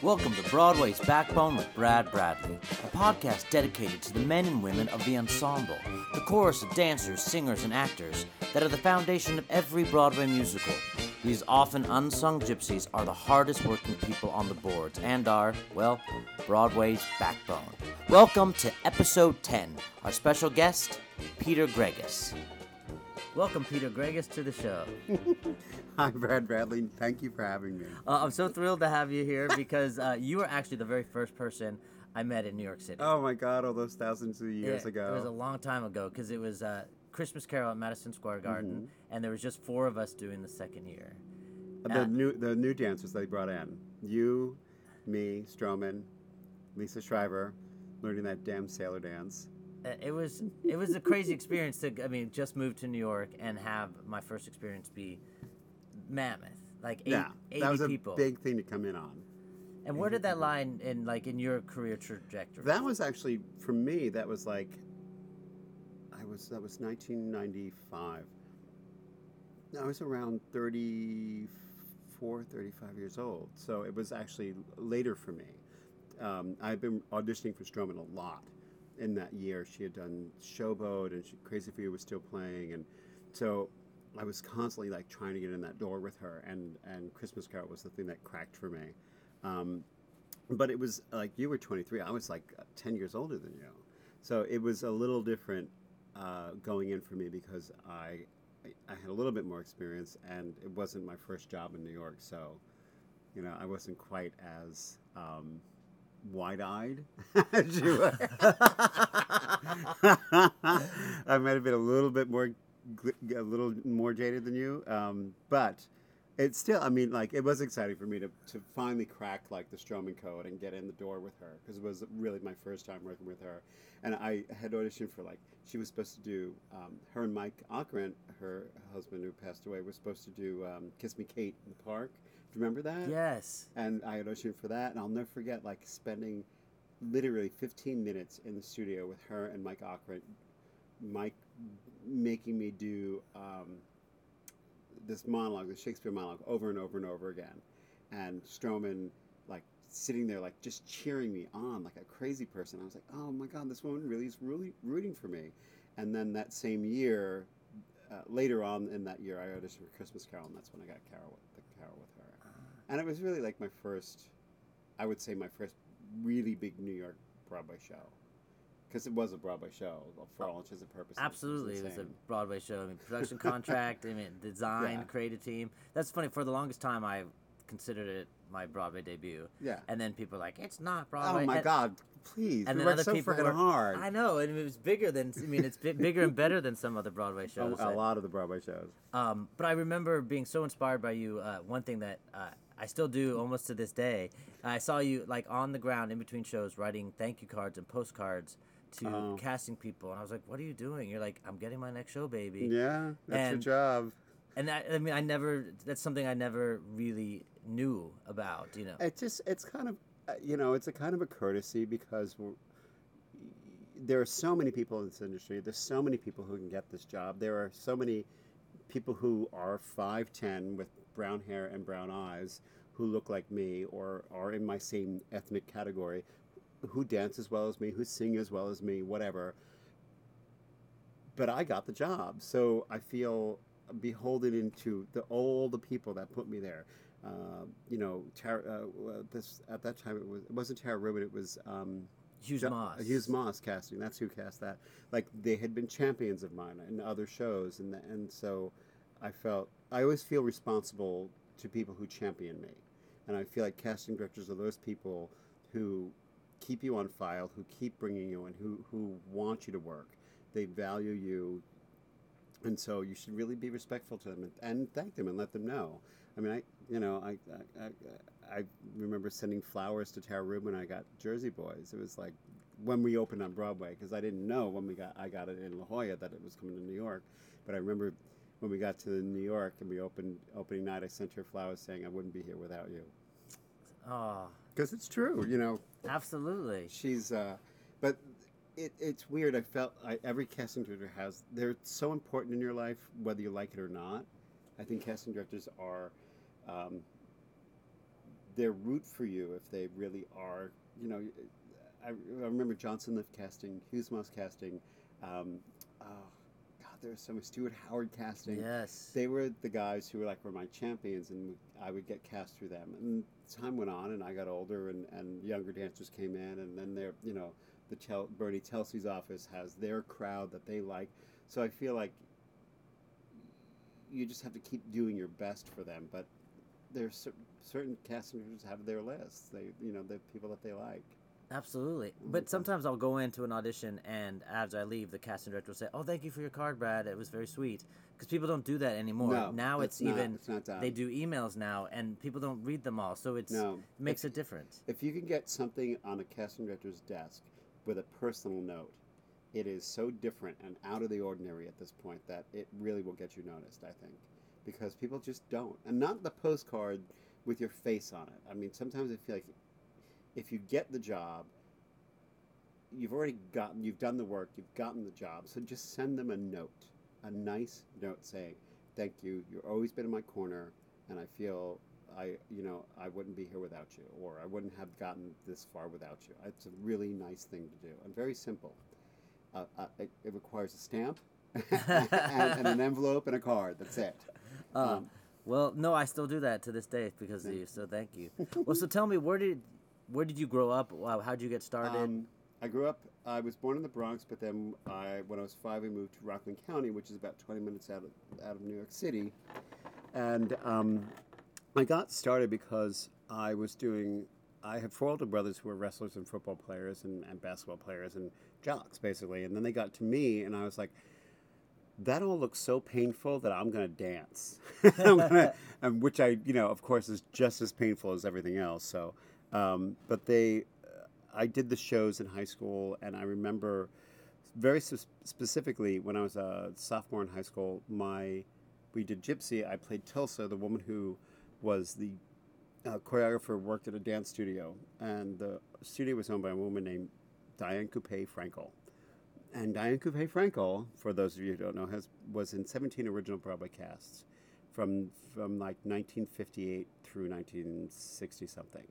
Welcome to Broadway's Backbone with Brad Bradley, a podcast dedicated to the men and women of the ensemble, the chorus of dancers, singers, and actors that are the foundation of every Broadway musical. These often unsung gypsies are the hardest working people on the boards and are, well, Broadway's backbone. Welcome to episode 10. Our special guest, Peter Gregus. Welcome, Peter Gregus, to the show. Hi, Brad Bradley. Thank you for having me. Uh, I'm so thrilled to have you here because uh, you were actually the very first person I met in New York City. Oh my God, all those thousands of years ago. It was a long time ago because it was uh, Christmas Carol at Madison Square Garden, Mm-hmm. and there was just four of us doing the second year. the uh, new the new dancers they brought in. You, me, Stroman, Lisa Shriver, learning that damn sailor dance. Uh, It was it was a crazy experience to I mean just move to New York and have my first experience be mammoth like eight, yeah, 80 that was a people. big thing to come in on. and where did that line in like in your career trajectory? That was actually for me. That was like, I was that was 1995. I was around 34, 35 years old. So it was actually later for me. Um, I've been auditioning for Stroman a lot in that year. She had done Showboat and she, Crazy for You was still playing, and so I was constantly like trying to get in that door with her. And and Christmas Carol was the thing that cracked for me. Um, but it was like you were 23. I was like 10 years older than you, so it was a little different uh, going in for me because I I had a little bit more experience, and it wasn't my first job in New York, so you know I wasn't quite as um, wide-eyed as you were. I might have been a little bit more, a little more jaded than you, um, but it's still. I mean, like it was exciting for me to, to finally crack like the Stroman code and get in the door with her because it was really my first time working with her, and I had auditioned for like she was supposed to do um, her and Mike Ockrent, her husband who passed away, was supposed to do um, Kiss Me Kate in the park. Do you remember that? yes. and I had auditioned for that, and I'll never forget like spending literally 15 minutes in the studio with her and Mike Ockrent, Mike making me do um, this monologue, the Shakespeare monologue, over and over and over again, and Stroman like sitting there like just cheering me on like a crazy person. I was like, oh my god, this woman really is really rooting for me. And then that same year, uh, later on in that year, I auditioned for Christmas Carol, and that's when I got Carol, the Carol with her and it was really like my first i would say my first really big new york broadway show because it was a broadway show for all intents and purposes Absolutely, it was a. Broadway show. I mean, production contract. I mean, design, Yeah. creative team. That's funny. For the longest time, I considered it my Broadway debut. yeah And then people were like, "It's not Broadway. oh my And- god please And we then other so people were, hard I know, and it was bigger than. I mean, it's bi- bigger and better than some other Broadway shows. a that- lot of the broadway shows Um, but I remember being so inspired by you. Uh, one thing that uh, I still do almost to this day. I saw you like on the ground in between shows, writing thank you cards and postcards to Oh. casting people, and I was like, "What are you doing?" You're like, "I'm getting my next show, baby." yeah that's And- your job And that, I mean, I never. That's something I never really knew about. You know. it just it's kind of uh, you know it's a kind of a courtesy because we're, there are so many people in this industry there's so many people who can get this job there are so many people who are 5'10 with brown hair and brown eyes who look like me or are in my same ethnic category who dance as well as me who sing as well as me whatever but i got the job so i feel beholden into the all the people that put me there uh, you know, Tara, uh, this at that time it was it wasn't Tara Rubin, it was um, Hughes Jo- Moss. Hughes Moss casting. That's who cast that. Like they had been champions of mine in other shows, and and so I felt I always feel responsible to people who champion me, and I feel like casting directors are those people who keep you on file, who keep bringing you in, who who want you to work. They value you, and so you should really be respectful to them and, and thank them and let them know. I mean, I you know I I, I, I remember sending flowers to Tara Rubin. When I got Jersey Boys. It was like when we opened on Broadway because I didn't know when we got I got it in La Jolla that it was coming to New York, but I remember when we got to New York and we opened opening night, I sent her flowers saying I wouldn't be here without you Oh, because it's true. You know, absolutely. she's uh, but it, it's weird. I felt I, every casting director has. They're so important in your life, whether you like it or not. I think casting directors are. Um, their root for you if they really are. You know, I, I remember Johnson Liff casting, Hughes Moss casting. Um, oh, God, there was so much Stuart Howard casting. Yes. They were the guys who were like were my champions, and I would get cast through them. And time went on, and I got older, and, and younger dancers came in, and then they're you know the Tel- Bernie Telsey's office has their crowd that they like. So I feel like you just have to keep doing your best for them. But there's cer- certain casting directors have their lists. They you know the people that they like. Absolutely. Mm-hmm. But sometimes I'll go into an audition and as I leave, the casting director will say, "Oh, thank you for your card, Brad. It was very sweet." Because people don't do that anymore. No, now it's not- even it's they do emails now, and people don't read them all, so it's No. it makes a difference. If you can get something on a casting director's desk with a personal note, it is so different and out of the ordinary at this point that it really will get you noticed, I think. Because people just don't. And not the postcard with your face on it. I mean, sometimes I feel like if you get the job, you've already gotten, you've done the work, you've gotten the job. So just send them a note, a nice note saying, thank you, you've always been in my corner, and I feel I, you know, I wouldn't be here without you, or I wouldn't have gotten this far without you. It's a really nice thing to do and very simple. Uh, uh, it, it requires a stamp and, and an envelope and a card. That's it. Uh, Um, well, no, I still do that to this day because of you. So thank you. well, so tell me, where did where did you grow up? How did you get started? Um, I grew up. I was born in the Bronx, but then I, when I was five, I moved to Rockland County, which is about 20 minutes out of out of New York City, and um, I got started because I was doing. I had four older brothers who were wrestlers and football players and, and basketball players and jocks, basically. And then they got to me, and I was like, that all looks so painful that I'm going to dance. Gonna, and which I, you know, of course, is just as painful as everything else. So, um, but they, I did the shows in high school, and I remember very specifically when I was a sophomore in high school, my we did Gypsy. I played Tilsa, the woman who was the uh, choreographer, worked at a dance studio, and the studio was owned by a woman named Diane Coupe Frankel. And Diane Coupe Frankel, for those of you who don't know, has was in 17 original Broadway casts from from like 1958 through 1960 something.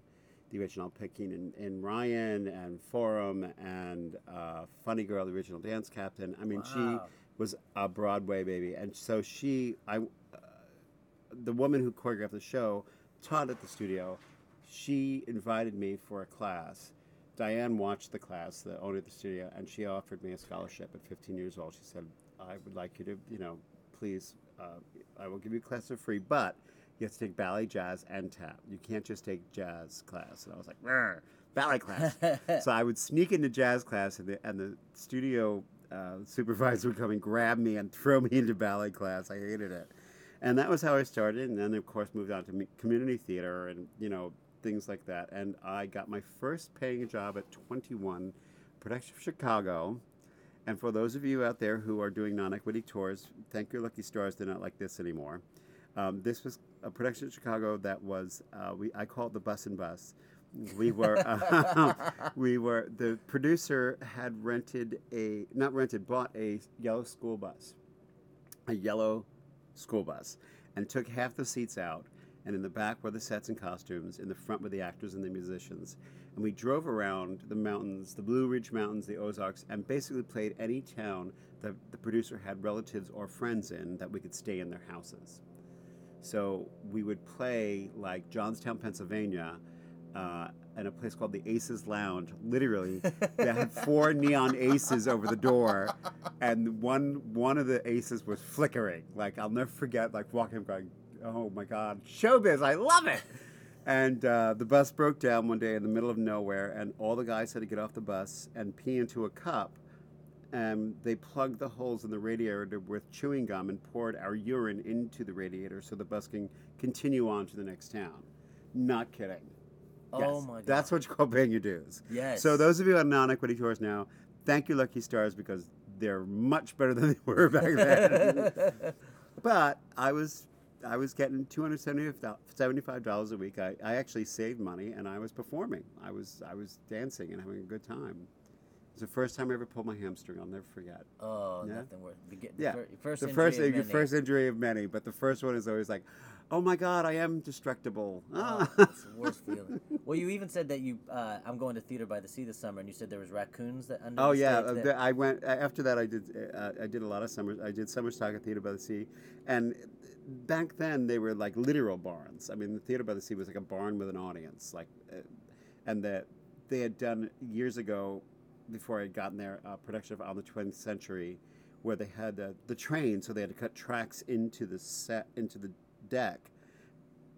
The original Picking in, in Ryan and Forum and uh, Funny Girl, the original dance captain. I mean, she was a Broadway baby, and so she, I, uh, the woman who choreographed the show, taught at the studio. She invited me for a class. Diane watched the class, the owner of the studio, and she offered me a scholarship at 15 years old. She said, "I would like you to, you know, please, uh, I will give you a class for free, but you have to take ballet, jazz, and tap. You can't just take jazz class." And I was like, "Rrr, "Ballet class." so I would sneak into jazz class, and the and the studio uh, supervisor would come and grab me and throw me into ballet class. I hated it, and that was how I started. And then, of course, moved on to community theater and you know things like that. And I got my first paying job at 21, production of Chicago. And for those of you out there who are doing non-equity tours, thank your lucky stars they're not like this anymore. Um, this was a production in Chicago that was uh, we I call it the bus and bus. We were uh, we were the producer had rented a not rented bought a yellow school bus, a yellow school bus, and took half the seats out. And in the back were the sets and costumes. In the front were the actors and the musicians. And we drove around the mountains, the Blue Ridge Mountains, the Ozarks, and basically played any town that the producer had relatives or friends in that we could stay in their houses. So we would play like Johnstown, Pennsylvania, uh, in a place called the Aces Lounge. Literally, they had four neon aces over the door, and one one of the aces was flickering. Like I'll never forget, like walking, going, "Oh my God, showbiz! I love it!" And uh, the bus broke down one day in the middle of nowhere, and all the guys had to get off the bus and pee into a cup. And they plugged the holes in the radiator with chewing gum and poured our urine into the radiator so the bus can continue on to the next town. Not kidding. Oh my god. That's what you call paying your dues. Yes. So those of you on non-equity tours now, thank you, Lucky Stars, because they're much better than they were back then. but I was I was getting two hundred seventy-five dollars a week. I, I actually saved money and I was performing. I was I was dancing and having a good time. It was the first time I ever pulled my hamstring. I'll never forget. oh, Yeah. nothing worse. The, the Yeah. fir- first the injury first of your many. first injury of many, but the first one is always like, oh my god, I am destructible. Oh, Ah. it's the worst feeling. Well, you even said that you. Uh, I'm going to theater by the sea this summer, and you said there was raccoons that. Under Oh the yeah, uh, that- I went after that. I did uh, I did a lot of summers. I did summer stock at Theater by the Sea, and back then they were like literal barns. I mean, the Theater by the Sea was like a barn with an audience, like, uh, and that they had done years ago, before I had gotten there, a production of On the 20th Century, where they had uh, the train, so they had to cut tracks into the set into the deck.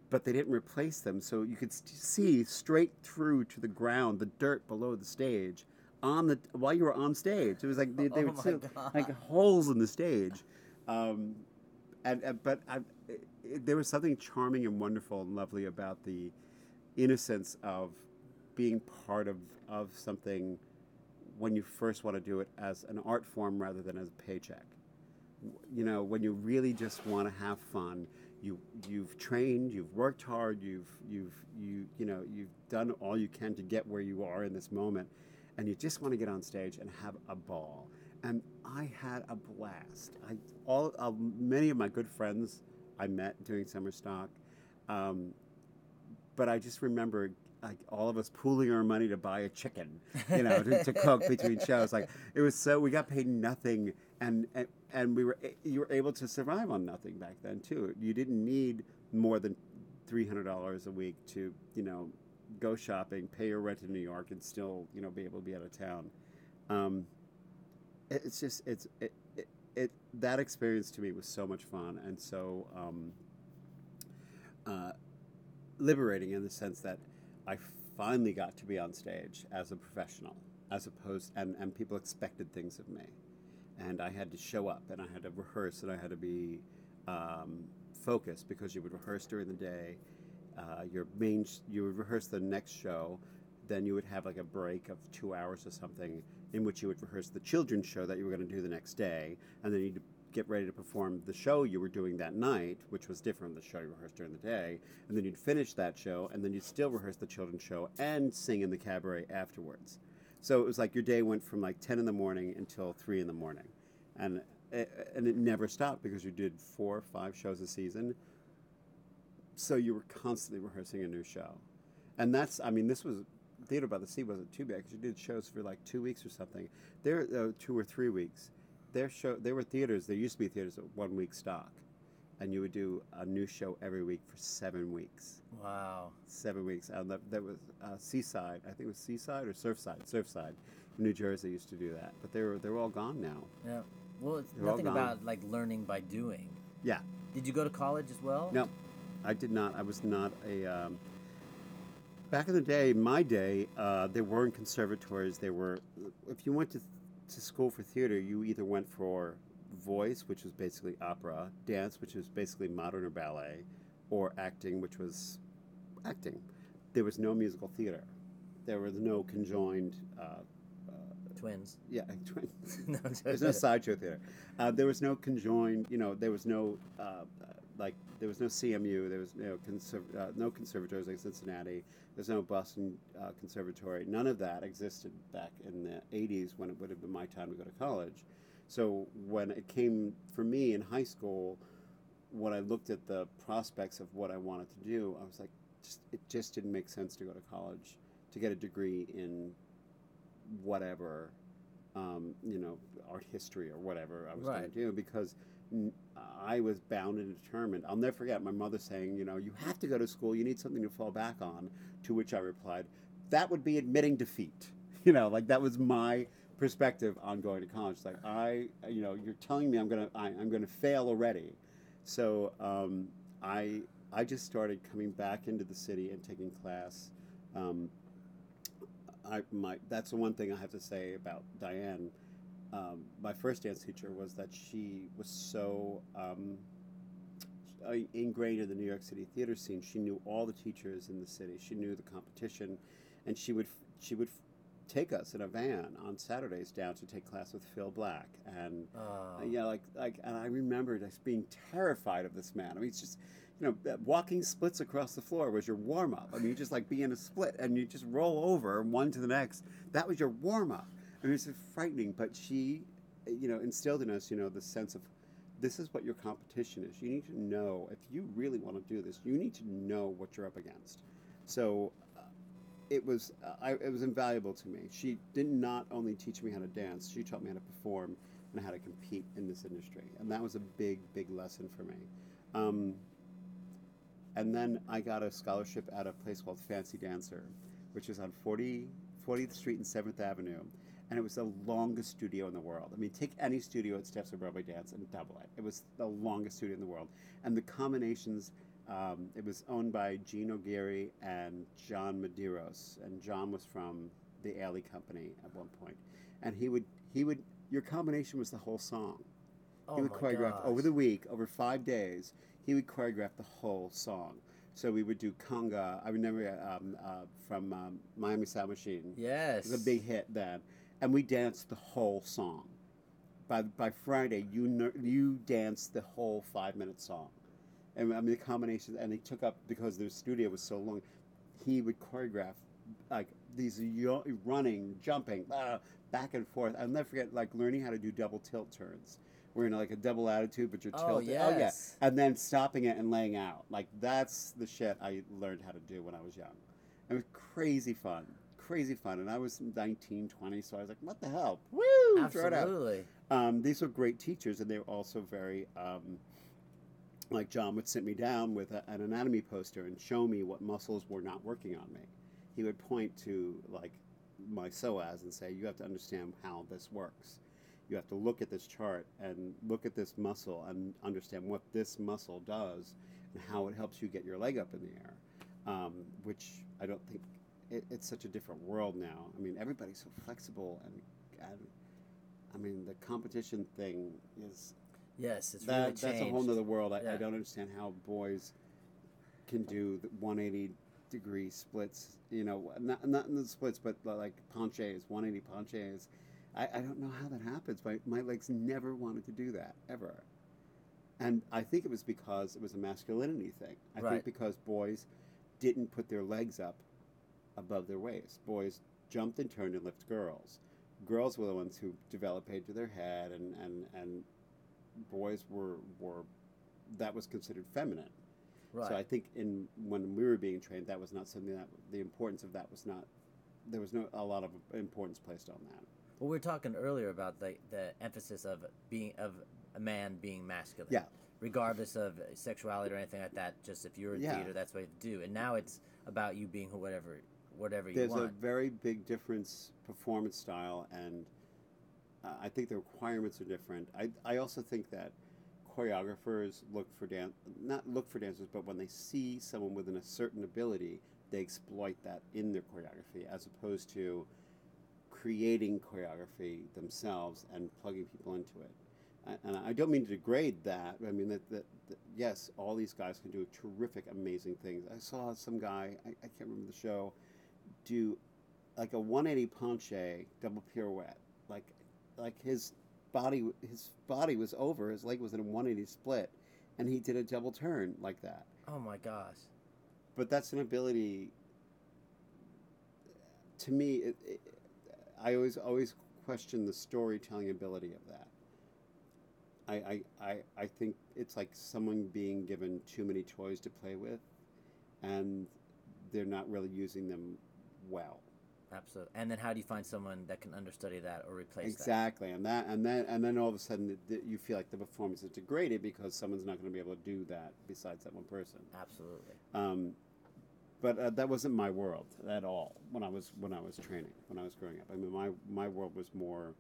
But they didn't replace them, so you could st- see straight through to the ground, the dirt below the stage, on the while you were on stage. It was like they, they Oh would like holes in the stage, um, and, and but I, it, it- there was something charming and wonderful and lovely about the innocence of being part of of something when you first want to do it as an art form rather than as a paycheck. You know, when you really just want to have fun, you you've trained, you've worked hard, you've you've you you know you've done all you can to get where you are in this moment, and you just want to get on stage and have a ball. And I had a blast. I all uh, many of my good friends I met doing summer stock. Um, but I just remember like all of us pooling our money to buy a chicken, you know, to, to cook between shows. Like it was so we got paid nothing, and and, and we were you were able to survive on nothing back then too. You didn't need more than three hundred dollars a week to you know go shopping, pay your rent in New York, and still you know be able to be out of town. Um, it- it's just it's it, it, it that experience to me was so much fun and so um, uh, liberating in the sense that I finally got to be on stage as a professional, as opposed and and people expected things of me, and I had to show up and I had to rehearse and I had to be um, focused because you would rehearse during the day. Uh, your main sh- you would rehearse the next show, then you would have like a break of two hours or something in which you would rehearse the children's show that you were going to do the next day, and then you'd get ready to perform the show you were doing that night, which was different from the show you rehearsed during the day, and then you'd finish that show, and then you'd still rehearse the children's show and sing in the cabaret afterwards. So it was like your day went from like 10 in the morning until 3 in the morning. And, eh, and it never stopped because you did four or five shows a season. So you were constantly rehearsing a new show. And that's, I mean, this was, Theater by the Sea wasn't too bad because you did shows for like two weeks or something. There, uh, two or three weeks. Their show, there were theaters, there used to be theaters at one week stock. And you would do a new show every week for seven weeks Wow. seven weeks. And that, that was uh, Seaside. I think it was Seaside or Surfside. Surfside, New Jersey used to do that, but they were they're all gone now. Yeah. Well, it's They're nothing about like learning by doing. Yeah. Did you go to college as well? No, I did not. I was not a. Um, back in the day, my day, uh, there weren't conservatories. There were, if you went to to school for theater, you either went for voice, which was basically opera, dance, which was basically modern or ballet, or acting, which was acting. There was no musical theater. There was no conjoined. Uh, Twins. yeah, twins. No, There's no sideshow theater. Uh, there was no conjoined, you know, there was no, uh, uh, like, there was no CMU, there was no, conserv- uh, no conservatories like Cincinnati, there's no Boston uh, Conservatory. None of that existed back in the 80s when it would have been my time to go to college. So when it came for me in high school, when I looked at the prospects of what I wanted to do, I was like, just, it just didn't make sense to go to college to get a degree in whatever um, you know, art history or whatever I was going to do because n- I was bound and determined. I'll never forget my mother saying, you know, you have to go to school. You need something to fall back on. To which I replied, that would be admitting defeat. You know, like that was my perspective on going to college. Like I, you know, you're telling me I'm gonna, I, I'm gonna fail already. So um, I, I just started coming back into the city and taking class. Um, I my that's the one thing I have to say about Diane. Um, my first dance teacher was that she was so um, uh, ingrained in the New York City theater scene. She knew all the teachers in the city. She knew the competition, and she would she would take us in a van on Saturdays down to take class with Phil Black and uh, yeah, like like, and I remember just being terrified of this man. I mean, it's just, you know, walking splits across the floor was your warm up. I mean, you just like be in a split and you just roll over one to the next. That was your warm up. Mean, it's frightening. But she, you know, instilled in us, you know, the sense of this is what your competition is. You need to know if you really want to do this. You need to know what you're up against. So. uh, it was uh, I, it was invaluable to me. She did not only teach me how to dance; she taught me how to perform and how to compete in this industry, and that was a big, big lesson for me. Um, and then I got a scholarship at a place called Fancy Dancer, which is on 40, 40th Street and 7th Avenue. And it was the longest studio in the world. I mean, take any studio at Steps of Broadway Dance and double it. It was the longest studio in the world. And the combinations, um, it was owned by Gene O'Geary and John Medeiros. And John was from the Ailey Company at one point. And he would, he would, your combination was the whole song. Oh he would choreograph over the week, over five days. He would choreograph the whole song. So we would do conga. I remember um, uh, from um, Miami Sound Machine. Yes. It was a big hit then, and we danced the whole song. By by Friday, you ner- you danced the whole five minute song, and I mean the combinations. And they took up because the studio was so long. He would choreograph like these yo- running, jumping, uh, back and forth. I'll never forget like learning how to do double tilt turns. We're in like a double attitude, but you're Oh, tilted. Oh yeah, yes. and then stopping it and laying out. Like that's the shit I learned how to do when I was young. It was crazy fun, crazy fun. And I was 19, 20, so I was like, what the hell? Woo! Throw it out. Absolutely. Um, these were great teachers, and they were also very, um, like John would sit me down with a, an anatomy poster and show me what muscles were not working on me. He would point to like my psoas and say, "You have to understand how this works. You have to look at this chart and look at this muscle and understand what this muscle does and how it helps you get your leg up in the air." Um, which I don't think it, it's such a different world now. I mean, everybody's so flexible and and I mean, the competition thing is Yes, it's that, really that's a whole nother world. I, Yeah. I don't understand how boys can do the 180 degree splits. You know, not not in the splits, but like penchés, 180 penchés. I, I don't know how that happens. My my legs never wanted to do that ever, and I think it was because it was a masculinity thing. I Right. think because boys didn't put their legs up above their waist. Boys jumped and turned and lifted girls. Girls were the ones who developed paid to their head, and, and, and boys were were that was considered feminine. Right. So I think in when we were being trained, that was not something that the importance of that was not. There was no a lot of importance placed on that. Well, we were talking earlier about the the emphasis of being of a man being masculine. Yeah. Regardless of sexuality or anything like that, just if you're in Yeah. theater, that's what you do. And now it's about you being who whatever, whatever you There's a very big difference performance style, and uh, I think the requirements are different. I I also think that choreographers look for dan- not look for dancers, but when they see someone with an, a certain ability, they exploit that in their choreography, as opposed to creating choreography themselves and plugging people into it. And I don't mean to degrade that. I mean that, that, that yes, all these guys can do terrific, amazing things. I saw some guy, I, I can't remember the show, do like a 180 penche double pirouette. Like, like his body, his body was over. His leg was in a 180 split, and he did a double turn like that. oh my gosh. But that's an ability. To me, it, it, I always always question the storytelling ability of that. I, I, I, I think it's like someone being given too many toys to play with, and they're not really using them well. Absolutely. And then how do you find someone that can understudy that or replace Exactly, and that, and then, and then all of a sudden, you feel like the performance is degraded because someone's not going to be able to do that besides that one person. Absolutely. Um, but uh, that wasn't my world at all when I was when I was training when I was growing up. I mean, my my world was more.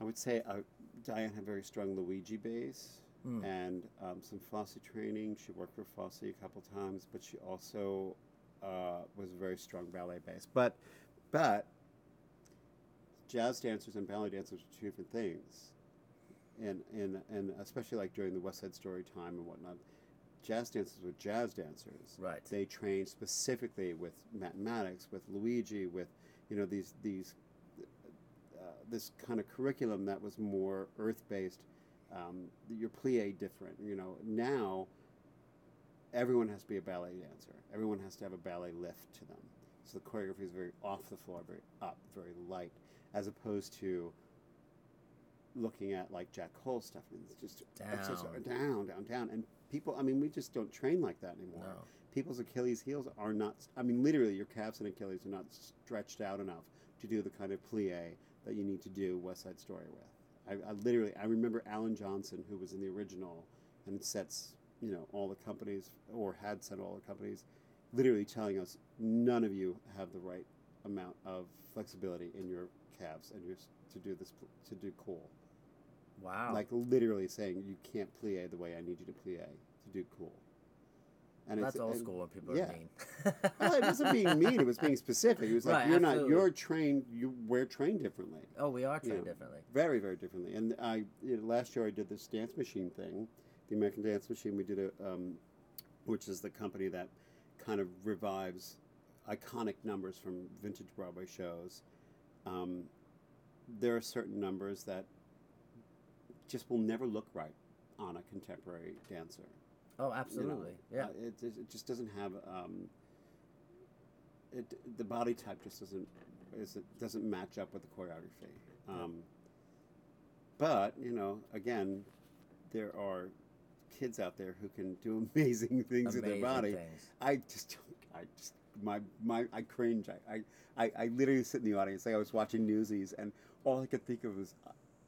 I would say uh, Diane had a very strong Luigi base Mm. and um, some Fosse training. She worked for Fosse a couple times, but she also uh, was a very strong ballet base. But but jazz dancers and ballet dancers are two different things. And, and, and especially like during the West Side Story time and whatnot, jazz dancers were jazz dancers. Right. They trained specifically with Matt Mattox, with Luigi, with you know these these uh, this kind of curriculum that was more earth based. Um, your plie different. You know now everyone has to be a ballet dancer. Everyone has to have a ballet lift to them. So the choreography is very off the floor, very up, very light, as opposed to looking at like Jack Cole stuff. And it's just Down. down, down, down. And people, I mean, we just don't train like that anymore. No. people's Achilles heels are not. I mean, literally, your calves and Achilles are not stretched out enough to do the kind of plie that you need to do West Side Story with. I, I literally, I remember Alan Johnson, who was in the original and sets, you know, all the companies or had set all the companies, literally telling us none of you have the right amount of flexibility in your calves and your to do this to do cool. Wow. Like literally saying you can't plie the way I need you to plie to do cool. And That's old school when people yeah. are mean. well, it wasn't being mean. It was being specific. It was like Right, you're absolutely. not. You're trained. You we're trained differently. oh, we are trained Yeah. differently. Very very differently. And I you know, last year I did this dance machine thing, the American Dance Machine. We did a, um, which is the company that kind of revives iconic numbers from vintage Broadway shows. Um, there are certain numbers that just will never look right on a contemporary dancer. Oh, you know. absolutely. Yeah. Uh, it, it it just doesn't have um, it. The body type just doesn't is it doesn't match up with the choreography. Um, but you know, again, there are kids out there who can do amazing things with their body. things. I just, I just, my, my, I cringe. I, I, I, I literally sit in the audience. Like I was watching Newsies, and all I could think of was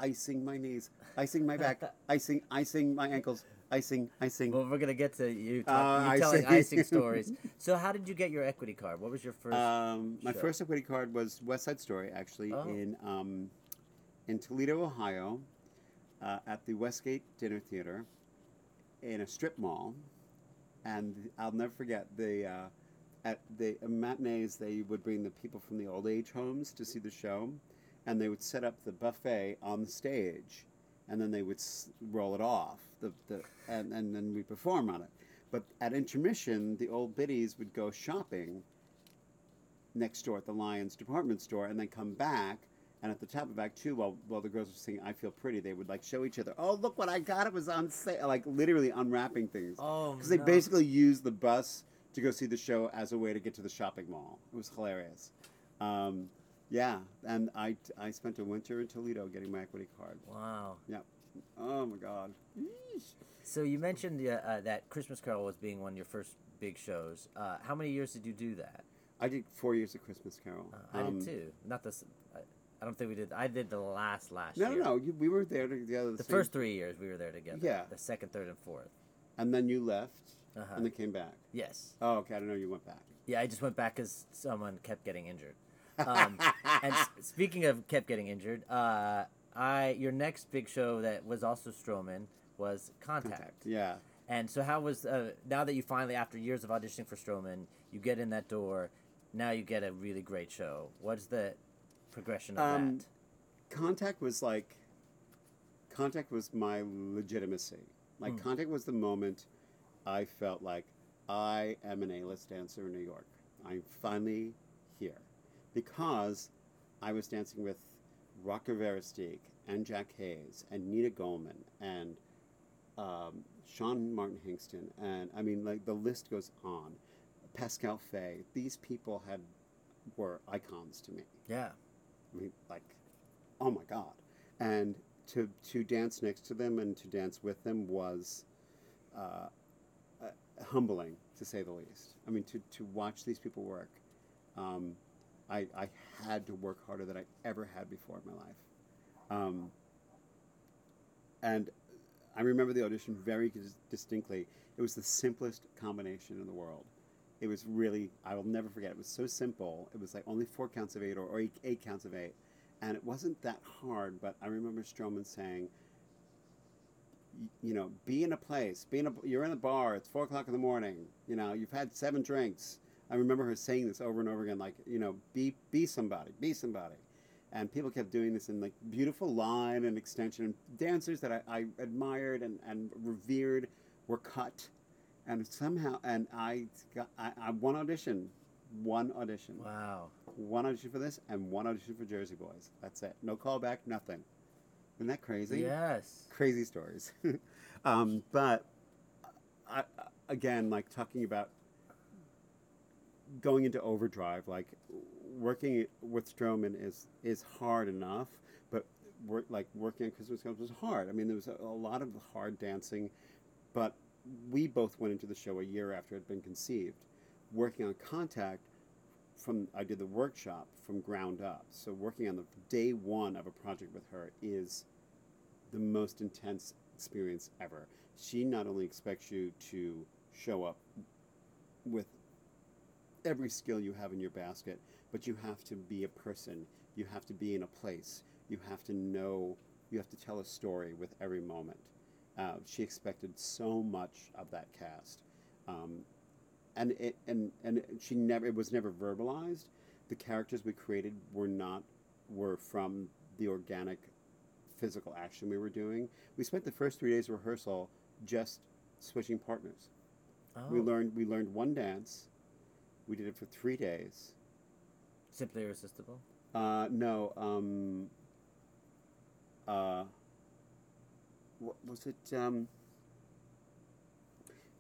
icing my knees, icing my back, icing, icing my ankles, icing, icing. Well, we're gonna get to you, Uh, you telling icing. stories. So, how did you get your equity card? What was your first? Um, my first equity card was West Side Story, actually, Oh. in um, in Toledo, Ohio, uh, at the Westgate Dinner Theater, in a strip mall, and I'll never forget the uh, at the matinees they would bring the people from the old age homes to see the show, and they would set up the buffet on the stage, and then they would s- roll it off the, the and, and then we perform on it. But at intermission, the old biddies would go shopping next door at the Lions department store and then come back. And at the top of Act Two, while, while the girls were singing "I Feel Pretty," they would like show each other, "Oh, look what I got! It was on sale!" Like literally unwrapping things oh, because they no. basically used the bus to go see the show as a way to get to the shopping mall. It was hilarious. Um, yeah, and I I spent a winter in Toledo getting my equity card. Wow. Yeah. Oh my God. So you mentioned uh, uh, that Christmas Carol was being one of your first big shows. Uh, how many years did you do that? I did four years of Christmas Carol. Uh, I Um, did too. Not this. I, don't think we did. I did the last last No, year. no, no. You, we were there together. The same- first three years we were there together. Yeah. The second, third, and fourth. and then you left, Uh-huh. and then came back. Yes. Oh, okay. I didn't know you went back. Yeah, I just went back because someone kept getting injured. Um, and s- speaking of kept getting injured, uh, I your next big show that was also Stroman was Contact. Yeah. And so, how was uh, now that you finally, after years of auditioning for Stroman, you get in that door? Now you get a really great show. What's the progression of Um, that? Contact was like, Contact was my legitimacy. Like, Hmm. Contact was the moment I felt like I am an A-list dancer in New York. I'm finally here because I was dancing with Rocker Verastique and Jack Hayes and Nina Goldman and um, Sean Martin Hingston and I mean like the list goes on. Pascale Faye. These people had were icons to me. Yeah. I mean, like, oh my God. And to, to dance next to them and to dance with them was uh, uh, humbling, to say the least. I mean, to, to watch these people work, um, I, I had to work harder than I ever had before in my life. Um, and I remember the audition very dis- distinctly. It was the simplest combination in the world. It was really, I will never forget. It was so simple. It was like only four counts of eight or, or eight, eight counts of eight. And it wasn't that hard, but I remember Stroman saying, you know, be in a place, be in a, you're in a bar, it's four o'clock in the morning, you know, you've had seven drinks. I remember her saying this over and over again, like, you know, be, be somebody, be somebody. And people kept doing this in like beautiful line and extension. Dancers that I, I admired and, and revered were cut. And somehow, and I got, I, I one audition, one audition, Wow. one audition for this, and one audition for Jersey Boys. That's it. No callback, nothing. Isn't that crazy? Yes. Crazy stories. um, but I, again, like talking about going into overdrive, like working with Stroman is is hard enough, but work, like working on Christmas Carol was hard. I mean, there was a, a lot of hard dancing, but we both went into the show a year after it had been conceived, working on Contact. From I did the workshop from ground up. So working on the day one of a project with her is the most intense experience ever. She not only expects you to show up with every skill you have in your basket, but you have to be a person. You have to be in a place. You have to know. You have to tell a story with every moment. Uh, she expected so much of that cast, um, and it, and and she never. It was never verbalized. The characters we created were not were from the organic physical action we were doing. We spent the first three days of rehearsal just switching partners. Oh. We learned we learned one dance. We did it for three days. Simply irresistible. Uh, no. Um, uh, was it? Um,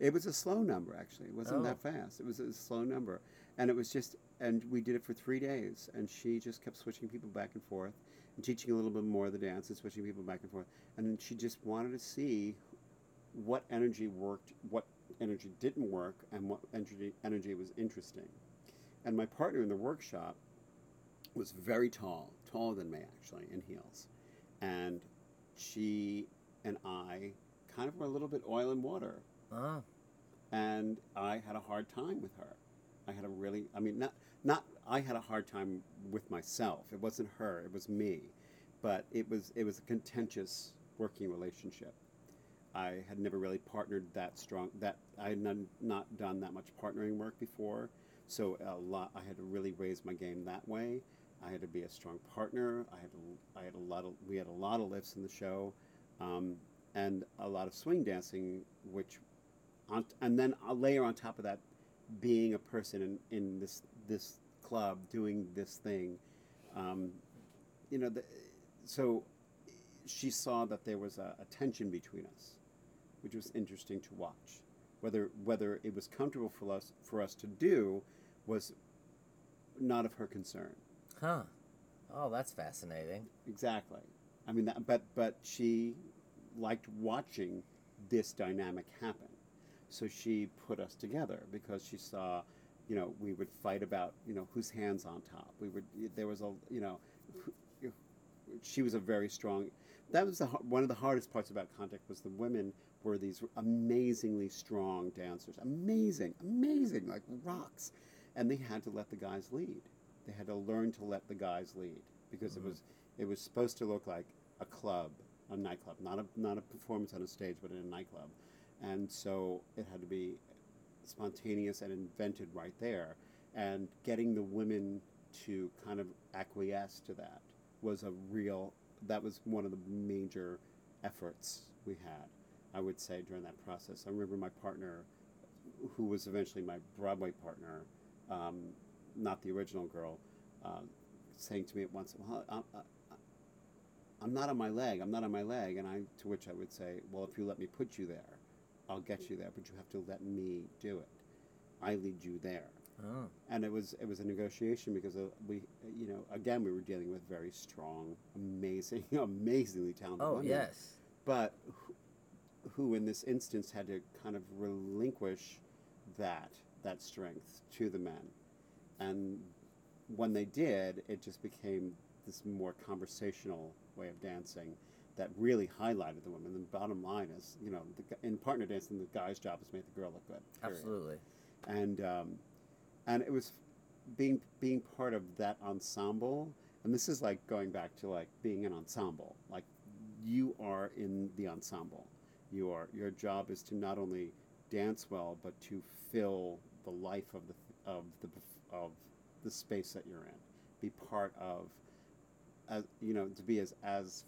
it was a slow number, actually. It wasn't Oh. that fast. It was a slow number, and it was just. And we did it for three days, and she just kept switching people back and forth, and teaching a little bit more of the dance, and switching people back and forth, and she just wanted to see what energy worked, what energy didn't work, and what energy energy was interesting. And my partner in the workshop was very tall, taller than me actually, in heels. And she and I kind of were a little bit oil and water. Oh. And I had a hard time with her. I had a really, I mean, not, not, I had a hard time with myself. It wasn't her, it was me. But it was, it was a contentious working relationship. I had never really partnered that strong, that I had not, not done that much partnering work before. So a lot, I had to really raise my game that way. I had to be a strong partner. I had to, I had a lot of we had a lot of lifts in the show, um, and a lot of swing dancing, which, on, and then I'll layer on top of that, being a person in, in this this club doing this thing, um, you know, the, so she saw that there was a, a tension between us, which was interesting to watch. Whether whether it was comfortable for us for us to do was not of her concern. Huh. Oh, that's fascinating. Exactly. I mean, that, but but she liked watching this dynamic happen, so she put us together because she saw, you know, we would fight about you know whose hands on top. We would there was a you know, she was a very strong. That was the, one of the hardest parts about Contact was the women were these amazingly strong dancers, amazing, amazing like rocks, and they had to let the guys lead. They had to learn to let the guys lead because it mm-hmm. was it was supposed to look like a club, a nightclub, not a not a performance on a stage, but in a nightclub, and so it had to be spontaneous and invented right there, and getting the women to kind of acquiesce to that was a real that was one of the major efforts we had i would say during that process. I remember my partner who was eventually my broadway partner um, not the original girl uh, saying to me at once well I, I, I- i'm not on my leg i'm not on my leg. And i to which i would say well if you let me put you there i'll get you there but you have to let me do it. I lead you there. Oh. and it was it was a negotiation because uh, we you know again we were dealing with very strong amazing amazingly talented Oh, women. yes. but who, who in this instance had to kind of relinquish that that strength to the men. And when they did it just became this more conversational way of dancing that really highlighted the women and the bottom line is you know the, in partner dancing the guy's job is to make the girl look good period Absolutely. and um, and it was being being part of that ensemble. And this is like going back to like being an ensemble. Like you are in the ensemble. You are your job is to not only dance well, but to fill the life of the of the of the space that you're in. Be part of, as you know, to be as as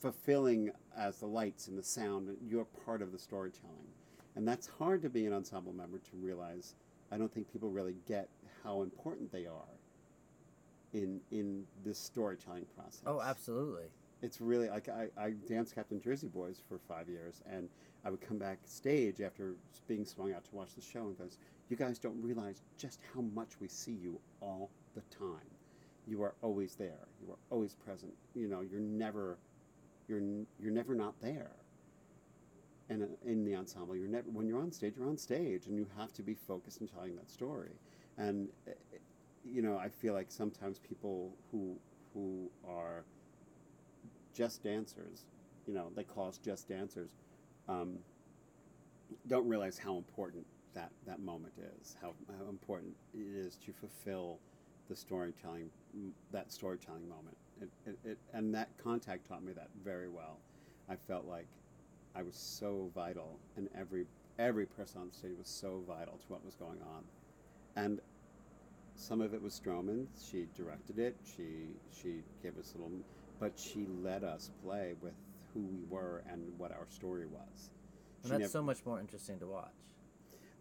fulfilling as the lights and the sound. You're part of the storytelling. And that's hard to be an ensemble member to realize. I don't think people really get how important they are in in this storytelling process. Oh, absolutely. It's really like I, I danced Captain Jersey Boys for five years, and I would come backstage after being swung out to watch the show and goes, "You guys don't realize just how much we see you all the time. You are always there. You are always present. You know, you're never, you're you're never not there." And a, in the ensemble. You're never when you're on stage, you're on stage, and you have to be focused in telling that story. And uh, you know, I feel like sometimes people who who are just dancers, you know, they call us just dancers, um, don't realize how important that, that moment is, how, how important it is to fulfill the storytelling, that storytelling moment. It, it, it, and that contact taught me that very well. I felt like I was so vital, and every every person on stage was so vital to what was going on. And some of it was Stroman. She directed it. She she gave us a little, but she let us play with who we were and what our story was. And that's never, so much more interesting to watch.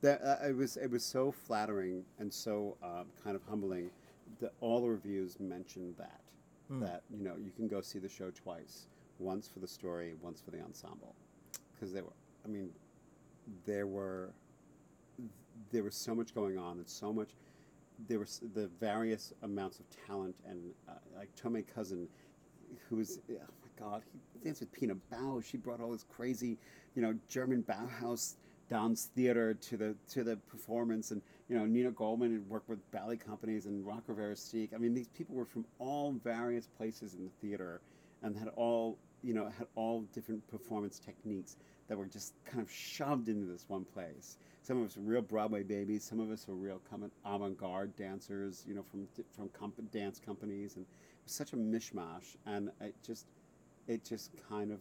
That uh, it was it was so flattering and so uh, kind of humbling that all the reviews mentioned that mm. that you know you can go see the show twice, once for the story, once for the ensemble, because they were. I mean, there were there was so much going on and so much there was the various amounts of talent and uh, like Tome Cousin, who was oh my god, he danced with Pina Bausch. She brought all this crazy, you know, German Bauhaus dance theater to the to the performance, and you know Nina Goldman had worked with ballet companies and Rocker Verastique. I mean, these people were from all various places in the theater, and had all you know had all different performance techniques that were just kind of shoved into this one place. Some of us were real Broadway babies. Some of us were real avant-garde dancers, you know, from from comp- dance companies, and it was such a mishmash. And it just, it just kind of,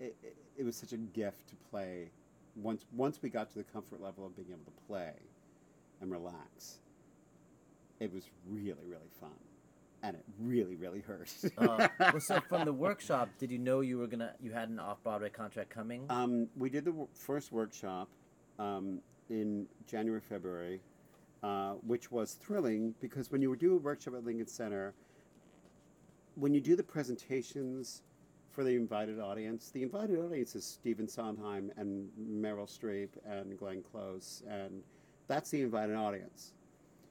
it, it, it was such a gift to play. Once once we got to the comfort level of being able to play, and relax, it was really really fun and it really really hurt. uh, well, so from the workshop, did you know you were gonna you had an off Broadway contract coming? Um, we did the w- first workshop um, in January February, uh, which was thrilling because when you do a workshop at Lincoln Center, when you do the presentations for the invited audience, the invited audience is Stephen Sondheim and Meryl Streep and Glenn Close, and that's the invited audience.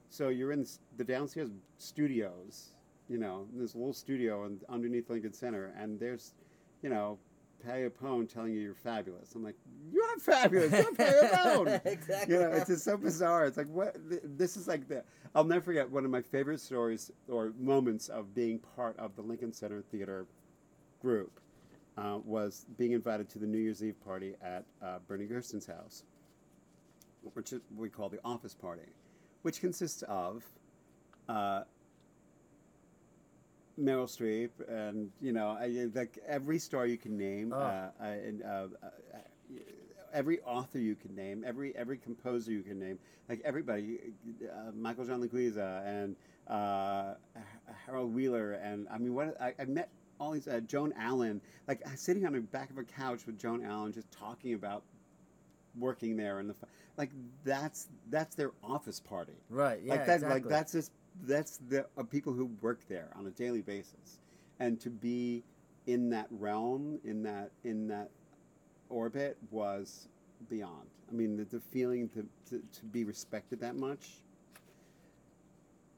So you're in the downstairs studios you know, this little studio and underneath Lincoln Center, and there's, you know, Patti LuPone telling you you're fabulous. I'm like, you're fabulous. You're Patti LuPone. exactly. You know, it's just so bizarre. It's like what this is like the. I'll never forget one of my favorite stories or moments of being part of the Lincoln Center Theater group uh, was being invited to the New Year's Eve party at uh, Bernie Gersten's house, which we call the office party, which consists of uh, Meryl Streep, and you know, I, like every star you can name, oh. uh, and, uh, uh, every author you can name, every every composer you can name, like everybody, uh, Michael John LaChiusa and uh, Harold Wheeler, and I mean, what I, I met all these uh, Joan Allen, like sitting on the back of a couch with Joan Allen, just talking about working there and the like that's that's their office party right yeah like that exactly. like that's just that's the uh, people who work there on a daily basis, and to be in that realm, in that in that orbit, was beyond. I mean, the, the feeling to, to, to be respected that much.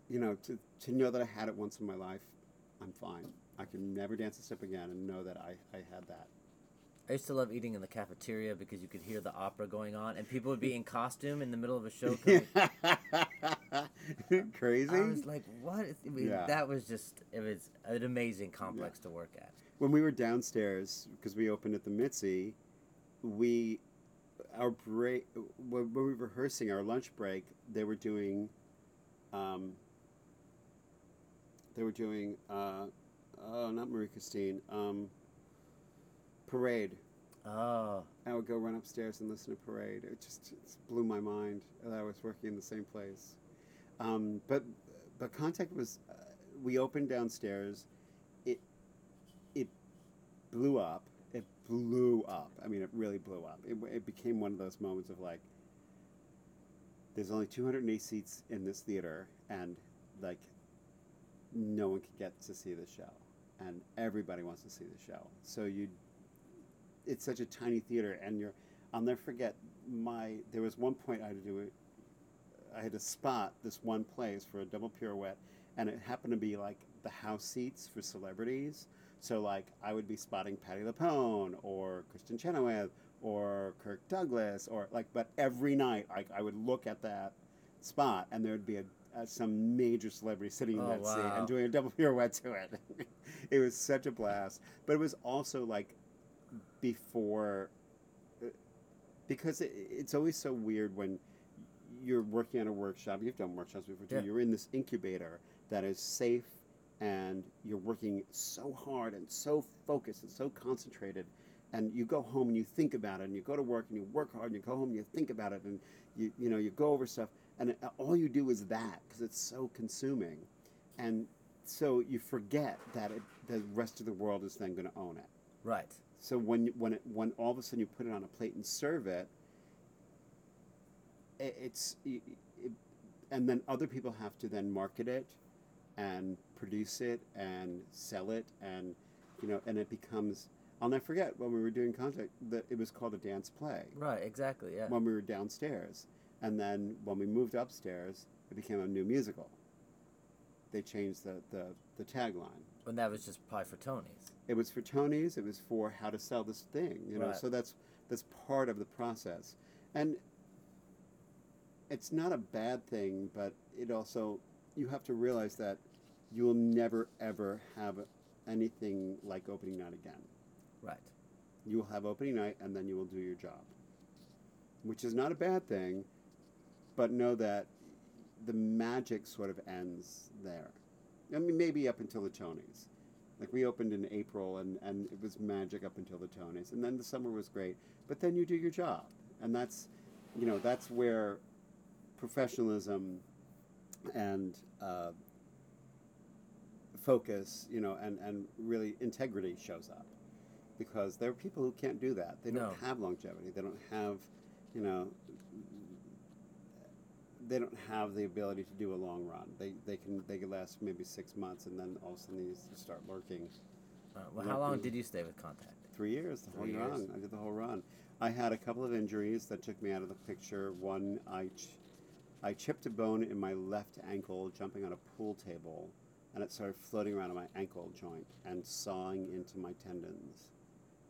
You know, to, to know that I had it once in my life, I'm fine. I can never dance a step again and know that I, I had that. I used to love eating in the cafeteria because you could hear the opera going on, and people would be in costume in the middle of a show. Crazy. I was like, "What?" I mean, yeah. That was just it was an amazing complex yeah. to work at. When we were downstairs because we opened at the Mitzi, we our break when we were rehearsing our lunch break, they were doing. Um, they were doing. Uh, oh, not Marie Christine. Um, Parade. Oh. I would go run upstairs and listen to Parade. It just it blew my mind that I was working in the same place. Um, but but Contact was, uh, we opened downstairs. It it blew up. It blew up. I mean, it really blew up. It, it became one of those moments of like, there's only 208 seats in this theater, and like, no one could get to see the show, and everybody wants to see the show. So you it's such a tiny theater, and you're. I'll never forget my. There was one point I had to do it. I had to spot this one place for a double pirouette, and it happened to be like the house seats for celebrities. So like I would be spotting Patti LuPone or Kristin Chenoweth or Kirk Douglas or like, but every night like I would look at that spot and there would be a, a some major celebrity sitting in Oh, that seat wow. and doing a double pirouette to it. it was such a blast, but it was also like before uh, because it, it's always so weird when you're working on a workshop. You've done workshops before too. Yeah. You're in this incubator that is safe, and you're working so hard and so focused and so concentrated. And you go home and you think about it, and you go to work and you work hard, and you go home and you think about it, and you you know you go over stuff, and it, all you do is that because it's so consuming, and so you forget that it, the rest of the world is then going to own it. Right. So when when it, when all of a sudden you put it on a plate and serve it, i it's it, it, and then other people have to then market it, and produce it and sell it and you know and it becomes. I'll never forget when we were doing contact that it was called a dance play Right. Exactly. Yeah. when we were downstairs, and then when we moved upstairs, it became a new musical. They changed the the, the tagline When that was just probably for Tony's. it was for Tony's. It was for how to sell this thing, you know. Right. So that's that's part of the process, and it's not a bad thing, but it also you have to realize that you will never ever have anything like opening night again. Right. You will have opening night, and then you will do your job, which is not a bad thing, but know that the magic sort of ends there. I mean, maybe up until the Tonys. Like we opened in April, and, and it was magic up until the Tonys, and then the summer was great. But then you do your job, and that's, you know, that's where professionalism and uh, focus, you know, and, and really integrity shows up, because there are people who can't do that. They don't No. have longevity. They don't have, you know, they don't have the ability to do a long run. They, they can they can last maybe six months, and then all of a sudden these start lurking. Uh, well, how long did you stay with Contact? Three years, the Three whole years. run. I did the whole run. I had a couple of injuries that took me out of the picture. One, I, ch- I chipped a bone in my left ankle jumping on a pool table, and it started floating around on my ankle joint and sawing into my tendons,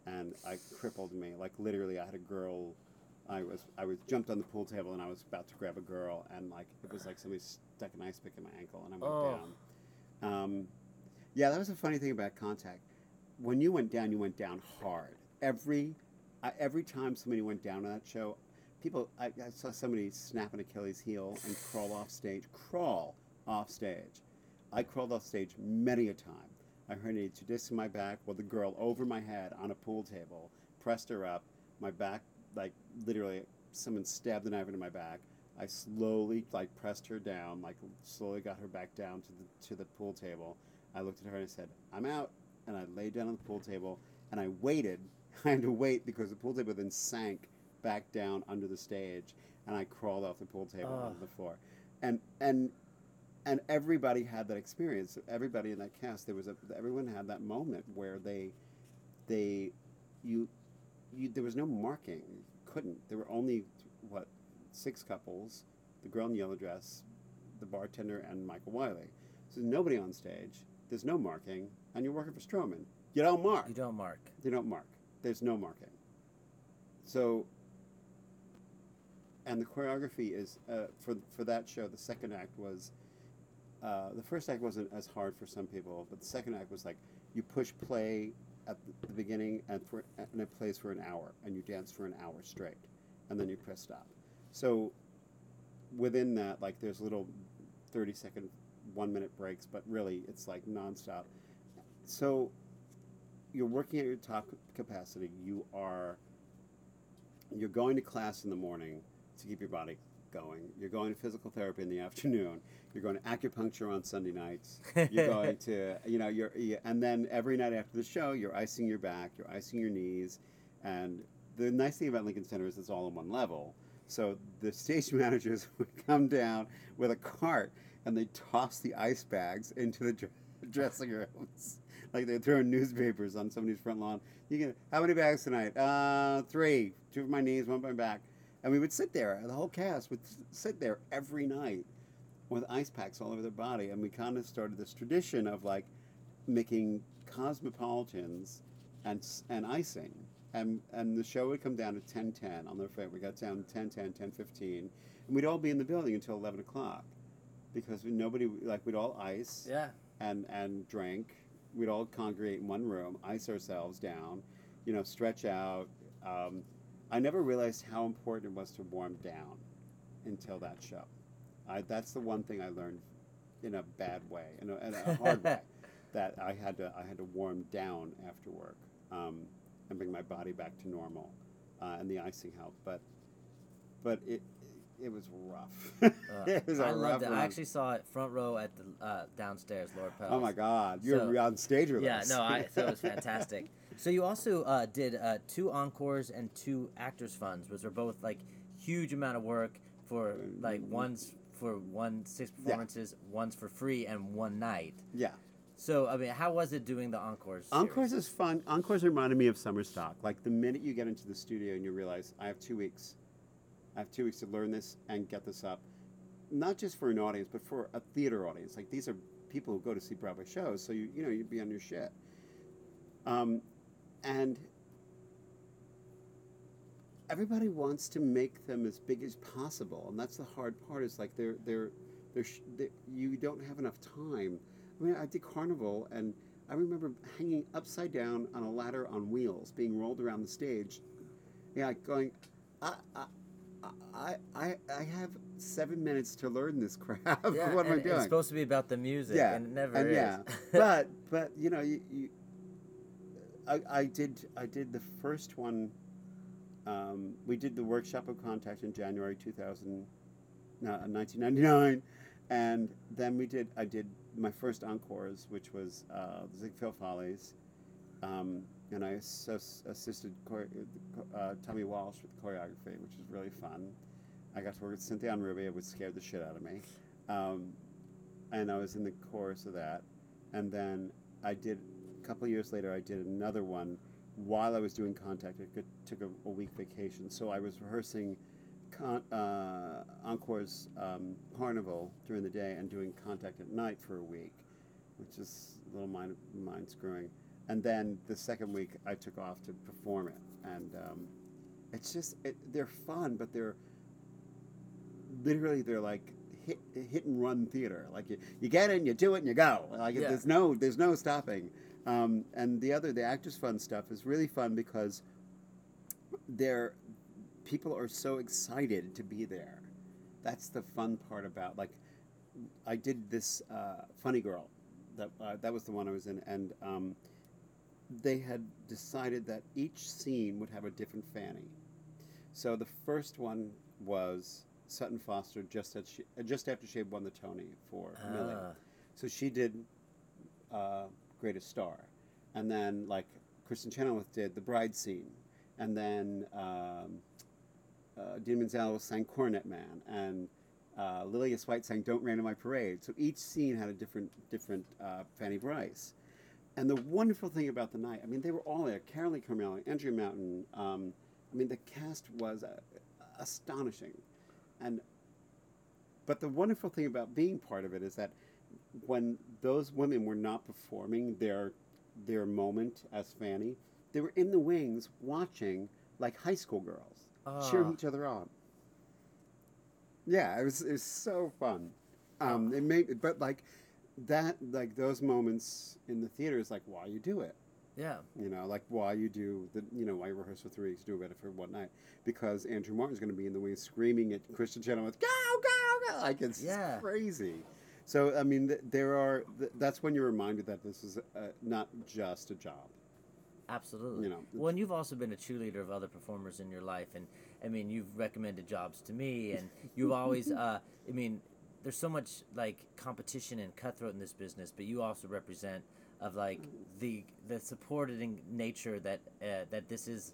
and I crippled me. Like literally, I had a girl. I was I was jumped on the pool table and I was about to grab a girl, and like it was like somebody stuck an ice pick in my ankle, and I went Oh. down. Um, yeah, that was a funny thing about contact. When you went down, you went down hard. Every I, every time somebody went down on that show, people I, I saw somebody snap an Achilles heel and crawl off stage. Crawl off stage. I crawled off stage many a time. I herniated two discs in my back with a girl over my head on a pool table, pressed her up. My back, like literally, someone stabbed a knife into my back. I slowly, like, pressed her down, like, slowly got her back down to the to the pool table. I looked at her and I said, "I'm out," and I laid down on the pool table and I waited. I had to wait because the pool table then sank back down under the stage, and I crawled off the pool table Ugh. onto the floor, and and and everybody had that experience. Everybody in that cast, there was a everyone had that moment where they they you you there was no marking. Couldn't. There were only what six couples: the girl in the yellow dress, the bartender, and Michael Wiley. So there's nobody on stage. There's no marking, and you're working for Stroman. You don't mark. You don't mark. They don't mark. There's no marking. So, and the choreography is uh, for for that show. The second act was uh, the first act wasn't as hard for some people, but the second act was like you push play at the, beginning and for and it plays for an hour, and you dance for an hour straight, and then you press stop. So within that, like there's little thirty second, one minute breaks, but really it's like nonstop. So you're working at your top capacity. You are you're going to class in the morning to keep your body going. You're going to physical therapy in the afternoon. You're going to acupuncture on Sunday nights. You're going to you know you're you- and then every night after the show you're icing your back, you're icing your knees, and the nice thing about Lincoln Center is it's all on one level. So the stage managers would come down with a cart and they toss the ice bags into the dr- dressing rooms. like they're throwing newspapers on somebody's front lawn. You get how many bags tonight? Uh, three. Two for my knees, one for my back. And we would sit there. The whole cast would sit there every night with ice packs all over their body. And we kind of started this tradition of like, making cosmopolitans and and icing. And, and the show would come down at 10:10 on the forget. We got down 10:10, 10:15, and we'd all be in the building until 11 o'clock, because we, nobody like we'd all ice Yeah. and and drink. We'd all congregate in one room, ice ourselves down, you know, stretch out. Um, I never realized how important it was to warm down until that show. I, that's the one thing I learned in a bad way, in a, in a hard way, that I had to I had to warm down after work um, and bring my body back to normal, uh, and the icing helped. But but it it was rough. Uh, it was I loved it. run. I actually saw it front row at the uh, downstairs, Lord Pels. Oh my God! You're So- on stage with Yeah, us. no, I so it was fantastic. So you also uh, did uh, two encores and two actors funds, which were both like huge amount of work for like one's for one six performances, one's for free, and one night. yeah. So I mean, how was it doing the encores? Encores is fun. Encores reminded me of summer stock. Like the minute you get into the studio and you realize I have two weeks, I have two weeks to learn this and get this up, not just for an audience, but for a theater audience. Like these are people who go to see Broadway shows, so you you know you'd be on your shit. Um, and everybody wants to make them as big as possible, and that's the hard part. Is like they're they're they're, sh- they you don't have enough time. I mean, I did Carnival, and I remember hanging upside down on a ladder on wheels, being rolled around the stage. Yeah, going, I, I, I, I, I have seven minutes to learn this crap. Yeah, what am I doing? It's supposed to be about the music, Yeah, and it never and is. yeah, but but you know you, you I, I did I did the first one. Um, we did the workshop of contact in January 2000, no, 1999, and then we did I did my first encores, which was uh, the Ziegfeld Follies, um, and I ass- assisted uh, Tommy Walsh with choreography, which was really fun. I got to work with Cynthia and Ruby, which scared the shit out of me. Um, and I was in the chorus of that. And then I did couple of years later. I did another one while I was doing Contact. I took a, a week vacation, so I was rehearsing con, uh, Encore's um, Carnival during the day and doing Contact at night for a week, which is a little mind mind screwing. And then the second week, I took off to perform it, and um, it's just it, they're fun, but they're literally they're like hit hit and run theater. Like you, you get in, you do it, and you go. Like Yeah. there's no there's no stopping. Um, and the other the actors fun stuff is really fun because they're people are so excited to be there. That's the fun part about like I did this uh, Funny Girl. That uh, that was the one I was in, and um, they had decided that each scene would have a different Fanny. So the first one was Sutton Foster just she, just after she had won the Tony for Millie. Ah. So she did uh, Greatest Star, and then like Kristin Chenoweth did the bride scene, and then um, uh, Idina Menzel sang Cornet Man, and uh, Lillias White sang Don't Rain on My Parade. So each scene had a different different uh, Fanny Brice. And the wonderful thing about the night, I mean, they were all there. Carolee Carmello, Andrea Martin. Um, I mean, the cast was uh, astonishing, and but the wonderful thing about being part of it is that when those women were not performing their their moment as Fanny, they were in the wings watching like high school girls cheering Ah. each other on. Yeah, it was it was so fun. Um, it made but like that like those moments in the theater is like why you do it. Yeah. You know, like why you do the you know why you rehearse for three weeks, do it for one night because Andrea Martin's going to be in the wings screaming at Kristin Chenoweth, go go go, like it's Yeah. crazy. So I mean, th- there are th- that's when you're reminded that this is uh, not just a job. Absolutely. You know, well, and you've also been a cheerleader of other performers in your life, and I mean, you've recommended jobs to me, and you've always, uh, I mean, there's so much like competition and cutthroat in this business, but you also represent of like the the supporting nature that uh, that this is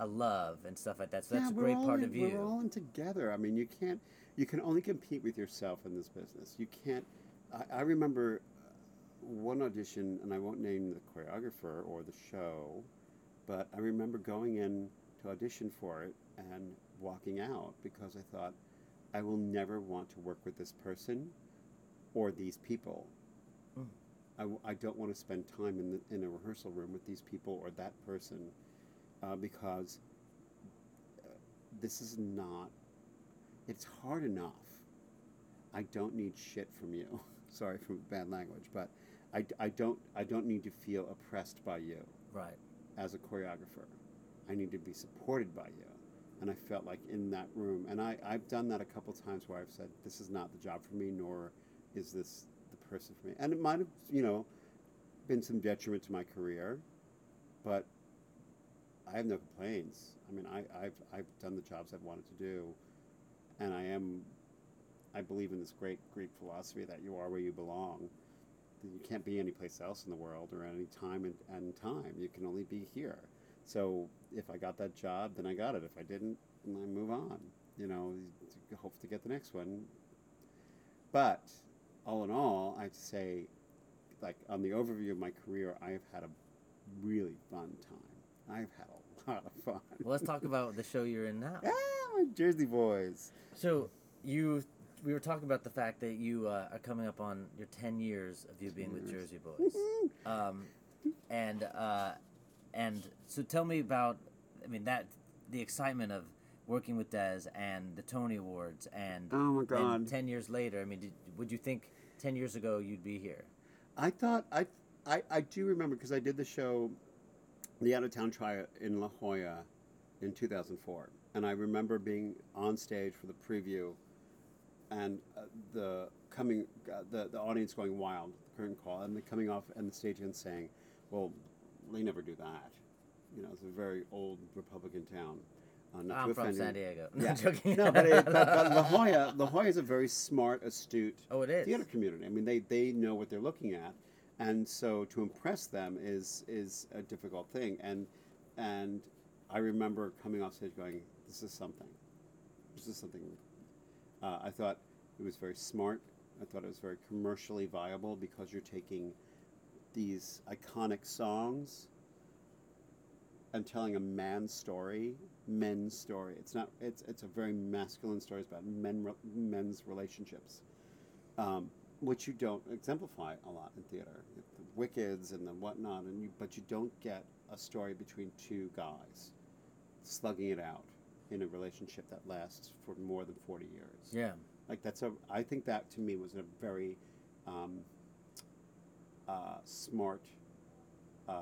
a love and stuff like that. So that's a great part in, of you. We're all in together. I mean, you can't. You can only compete with yourself in this business. You can't. I, I remember uh, one audition, and I won't name the choreographer or the show, but I remember going in to audition for it and walking out because I thought, I will never want to work with this person or these people. Mm. I, w- I don't want to spend time in, the, in a rehearsal room with these people or that person uh, because uh, this is not, it's hard enough. I don't need shit from you. Sorry for bad language, but I, I, don't, I don't need to feel oppressed by you Right. as a choreographer. I need to be supported by you. And I felt like in that room, and I, I've done that a couple times where I've said, this is not the job for me, nor is this the person for me. And it might have, you know, been some detriment to my career, but I have no complaints. I mean, I, I've, I've done the jobs I've wanted to do, and I am, I believe in this great Greek philosophy that you are where you belong. You can't be anyplace else in the world or at any time and, and time. You can only be here. So if I got that job, then I got it. If I didn't, then I move on. You know, hope to get the next one. But all in all, I have to say, like on the overview of my career, I have had a really fun time. I've had a lot of fun. Well, let's talk about the show you're in now. ah, my Jersey boys. So you, we were talking about the fact that you uh, are coming up on your ten years of you being with Jersey Boys, um, and uh, and so tell me about, I mean that the excitement of working with Des and the Tony Awards and Oh my and God. ten years later. I mean, did, would you think ten years ago you'd be here? I thought I I, I do remember because I did the show, the out of town try in La Jolla, in 2004, and I remember being on stage for the preview, and uh, the coming uh, the the audience going wild, the curtain call, and the coming off and the stage and saying, "Well, they never do that." You know, it's a very old Republican town. Uh, not I'm from San. Diego. No, Yeah. Joking. no, but, it, but, but La Jolla, La Jolla is a very smart, astute oh, it is. theater community. I mean, they, they know what they're looking at, and so to impress them is is a difficult thing. And and I remember coming off stage going, "This is something. This is something." Uh, I thought it was very smart. I thought it was very commercially viable because you're taking these iconic songs and telling a man's story, men's story. It's not. It's it's a very masculine story. It's about men men's relationships, um, which you don't exemplify a lot in theater. The Wickeds and the whatnot, and you, but you don't get a story between two guys slugging it out in a relationship that lasts for more than forty years. Yeah. Like that's a. I think that to me was a very um, uh, smart uh,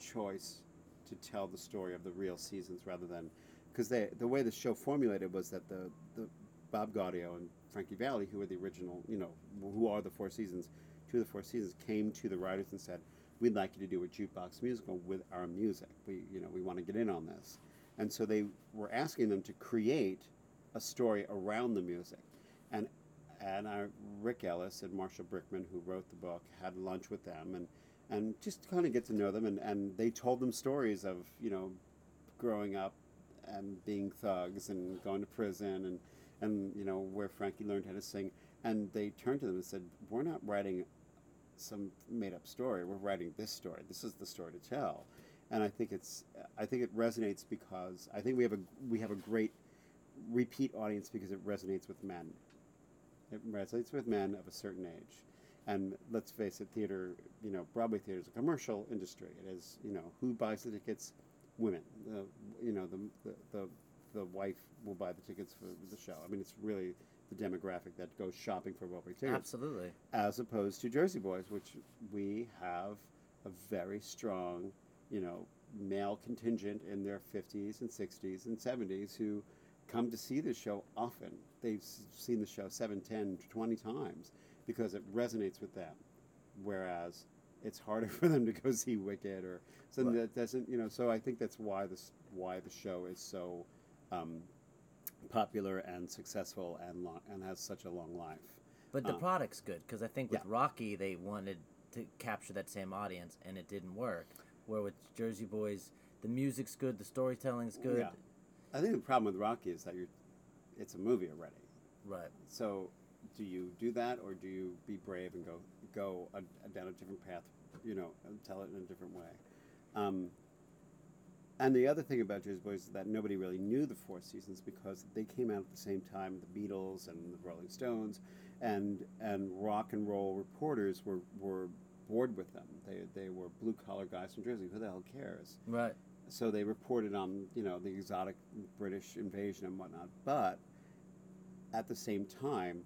choice to tell the story of the real seasons rather than because they the way the show formulated was that the the Bob Gaudio and Frankie Valli, who were the original, you know, who are the Four Seasons, two of the Four Seasons, came to the writers and said, "We'd like you to do a jukebox musical with our music. We, you know, we want to get in on this." And so they were asking them to create a story around the music, and and uh, Rick Elice and Marshall Brickman, who wrote the book, had lunch with them and and just kind of get to know them, and, and they told them stories of you know growing up and being thugs and going to prison and and you know where Frankie learned how to sing, and they turned to them and said, "We're not writing some made up story. We're writing this story. This is the story to tell." And I think it's I think it resonates because I think we have a we have a great repeat audience because it resonates with men. It resonates with men of a certain age. And let's face it, theater, you know, Broadway theater is a commercial industry. It is, you know, who buys the tickets? Women. The, you know, the, the, the, the wife will buy the tickets for the show. I mean, it's really the demographic that goes shopping for Broadway tickets Absolutely. as opposed to Jersey Boys, which we have a very strong, you know, male contingent in their 50s and 60s and 70s who come to see the show often. They've seen the show 7, 10, 20 times because it resonates with them. Whereas it's harder for them to go see Wicked or something Right. that doesn't, you know, so I think that's why this why the show is so um, popular and successful and long, and has such a long life. But the Um, product's good because I think with yeah. Rocky they wanted to capture that same audience and it didn't work. Where with Jersey Boys, the music's good, the storytelling's good. Yeah. I think the problem with Rocky is that you're, it's a movie already. Right. So, do you do that, or do you be brave and go go a, a- down a different path? You know, tell it in a different way. Um, and the other thing about Jersey Boys is that nobody really knew the Four Seasons because they came out at the same time, the Beatles and the Rolling Stones, and and rock and roll reporters were were bored with them. They they were blue collar guys from Jersey. Who the hell cares? Right. So they reported on you know the exotic British invasion and whatnot. But at the same time,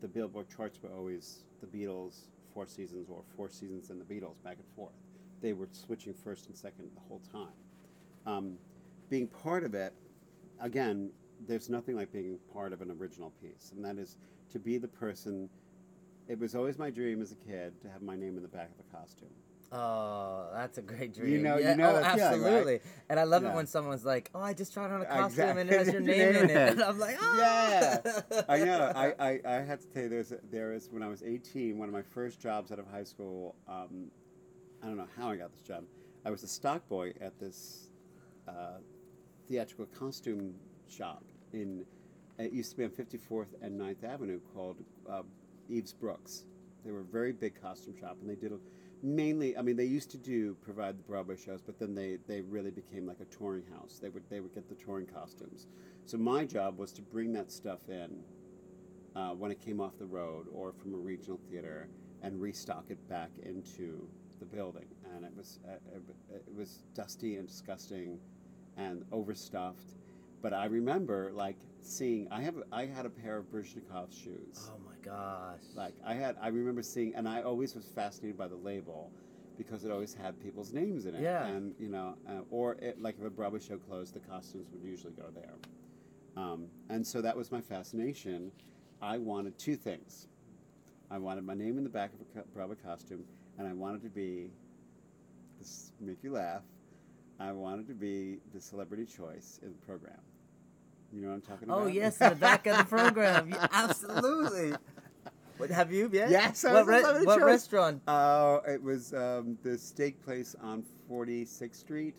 the Billboard charts were always the Beatles, Four Seasons, or Four Seasons and the Beatles, back and forth. They were switching first and second the whole time. Um, being part of it, again, there's nothing like being part of an original piece, and that is to be the person. It was always my dream as a kid to have my name in the back of the costume. Oh, that's a great dream. You know- you know oh, feeling, right? absolutely. And I love it when someone's like, "Oh, I just tried on a costume and it has your name in it," and I'm like, "Oh, Yeah, I know. I, I, I have to tell you, there's there is when I was 18, one of my first jobs out of high school. Um, I don't know how I got this job. I was a stock boy at this uh, theatrical costume shop in. It used to be on 54th and 9th Avenue called uh, Eaves Brooks. They were a very big costume shop, and they did mainly. I mean, they used to do provide the Broadway shows, but then they, they really became like a touring house. They would they would get the touring costumes. So my job was to bring that stuff in uh, when it came off the road or from a regional theater and restock it back into the building. And it was uh, it, it was dusty and disgusting and overstuffed. But I remember like seeing I have I had a pair of Baryshnikov shoes. oh my gosh. Like I had, I remember seeing, and I always was fascinated by the label because it always had people's names in it. Yeah. And you know, uh, or it, like if a Broadway show closed, the costumes would usually go there. Um, and so that was my fascination. I wanted two things. I wanted my name in the back of a Broadway costume, and I wanted to be. This make you laugh. I wanted to be the celebrity choice in the program. You know what I'm talking about? oh yes, the back of the program. Yeah, absolutely. What have you? Yeah. Yes, I What, celebrity what restaurant? Uh, it was um, the steak place on 46th Street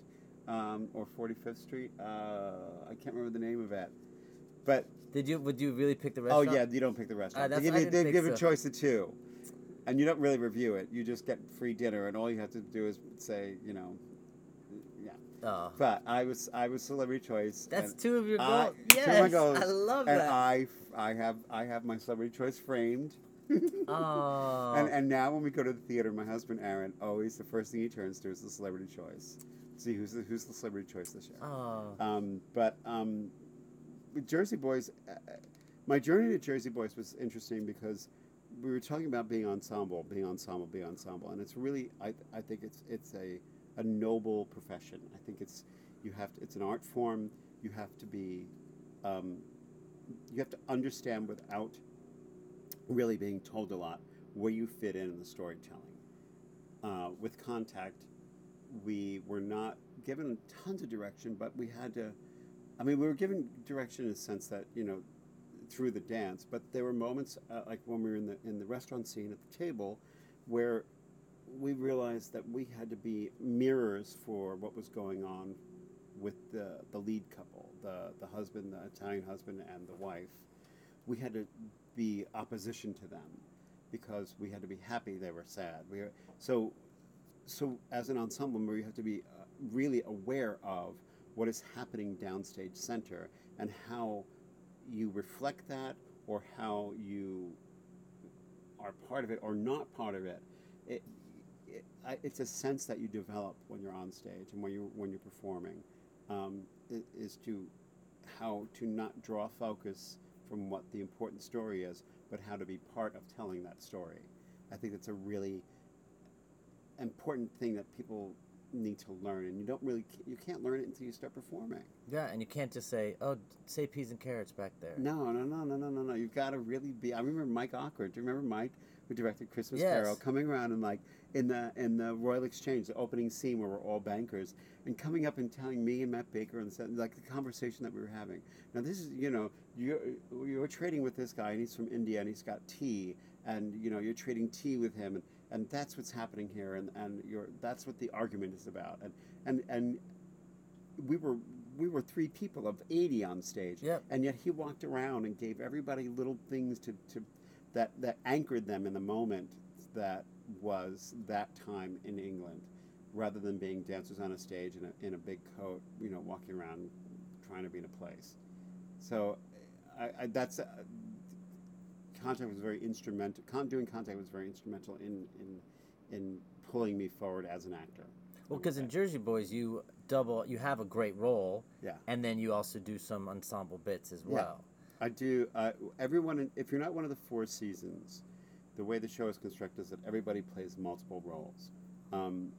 um, or 45th Street. Uh, I can't remember the name of it. But Did you? Would you really pick the restaurant? oh yeah, you don't pick the restaurant. that's- they give, you, they give a choice of two, and you don't really review it. You just get free dinner, and all you have to do is say, you know, yeah. Oh, But I was I was celebrity choice. that's two of your I- goals. two of Yes, my goals, I love and that. I I have I have my celebrity choice framed. oh. And, and now when we go to the theater, my husband Aaron always the first thing he turns to is the celebrity choice. See who's the, who's the celebrity choice this year. oh. Um, but um, Jersey Boys, uh, my journey to Jersey Boys was interesting because we were talking about being ensemble, being ensemble, being ensemble, and it's really I, I think it's it's a, a noble profession. I think it's you have to, it's an art form. You have to be um, you have to understand without really being told a lot where you fit in in the storytelling. Uh, with contact, we were not given tons of direction, but we had to. I mean, we were given direction in the sense that you know, through the dance. But there were moments, uh, like when we were in the in the restaurant scene at the table, where we realized that we had to be mirrors for what was going on with the the lead couple, the the husband, the Italian husband, and the wife. We had to be opposition to them because we had to be happy they were sad. We were, so so as an ensemble member, you have to be uh, really aware of what is happening downstage center and how you reflect that or how you are part of it or not part of it. It, it it's a sense that you develop when you're on stage and when you when you're performing um, is to how to not draw focus from what the important story is, but how to be part of telling that story. I think that's a really important thing that people need to learn, and you don't really you can't learn it until you start performing. Yeah, and you can't just say, "Oh, say peas and carrots back there." No, no, no, no, no, no, no. You've got to really be. I remember Mike Ockrent. Do you remember Mike who directed Christmas Yes. Carol coming around and like in the in the Royal Exchange, the opening scene where we're all bankers, and coming up and telling me and Matt Baker and the, like the conversation that we were having. Now this is you know you're you're trading with this guy and he's from India and he's got tea and you know you're trading tea with him and, and that's what's happening here and and you're that's what the argument is about. And and and we were we were three people of 80 on stage. Yep. and yet he walked around and gave everybody little things to, to that that anchored them in the moment that was that time in England rather than being dancers on a stage in a, in a big coat you know walking around trying to be in a place. So I, I, that's uh, contact was very instrumental. Con- doing contact was very instrumental in in in pulling me forward as an actor. Well, because in Jersey Boys, you double, you have a great role, Yeah. and then you also do some ensemble bits as well. Yeah. I do. Uh, everyone, in, if you're not one of the four seasons, the way the show is constructed is that everybody plays multiple roles. Um,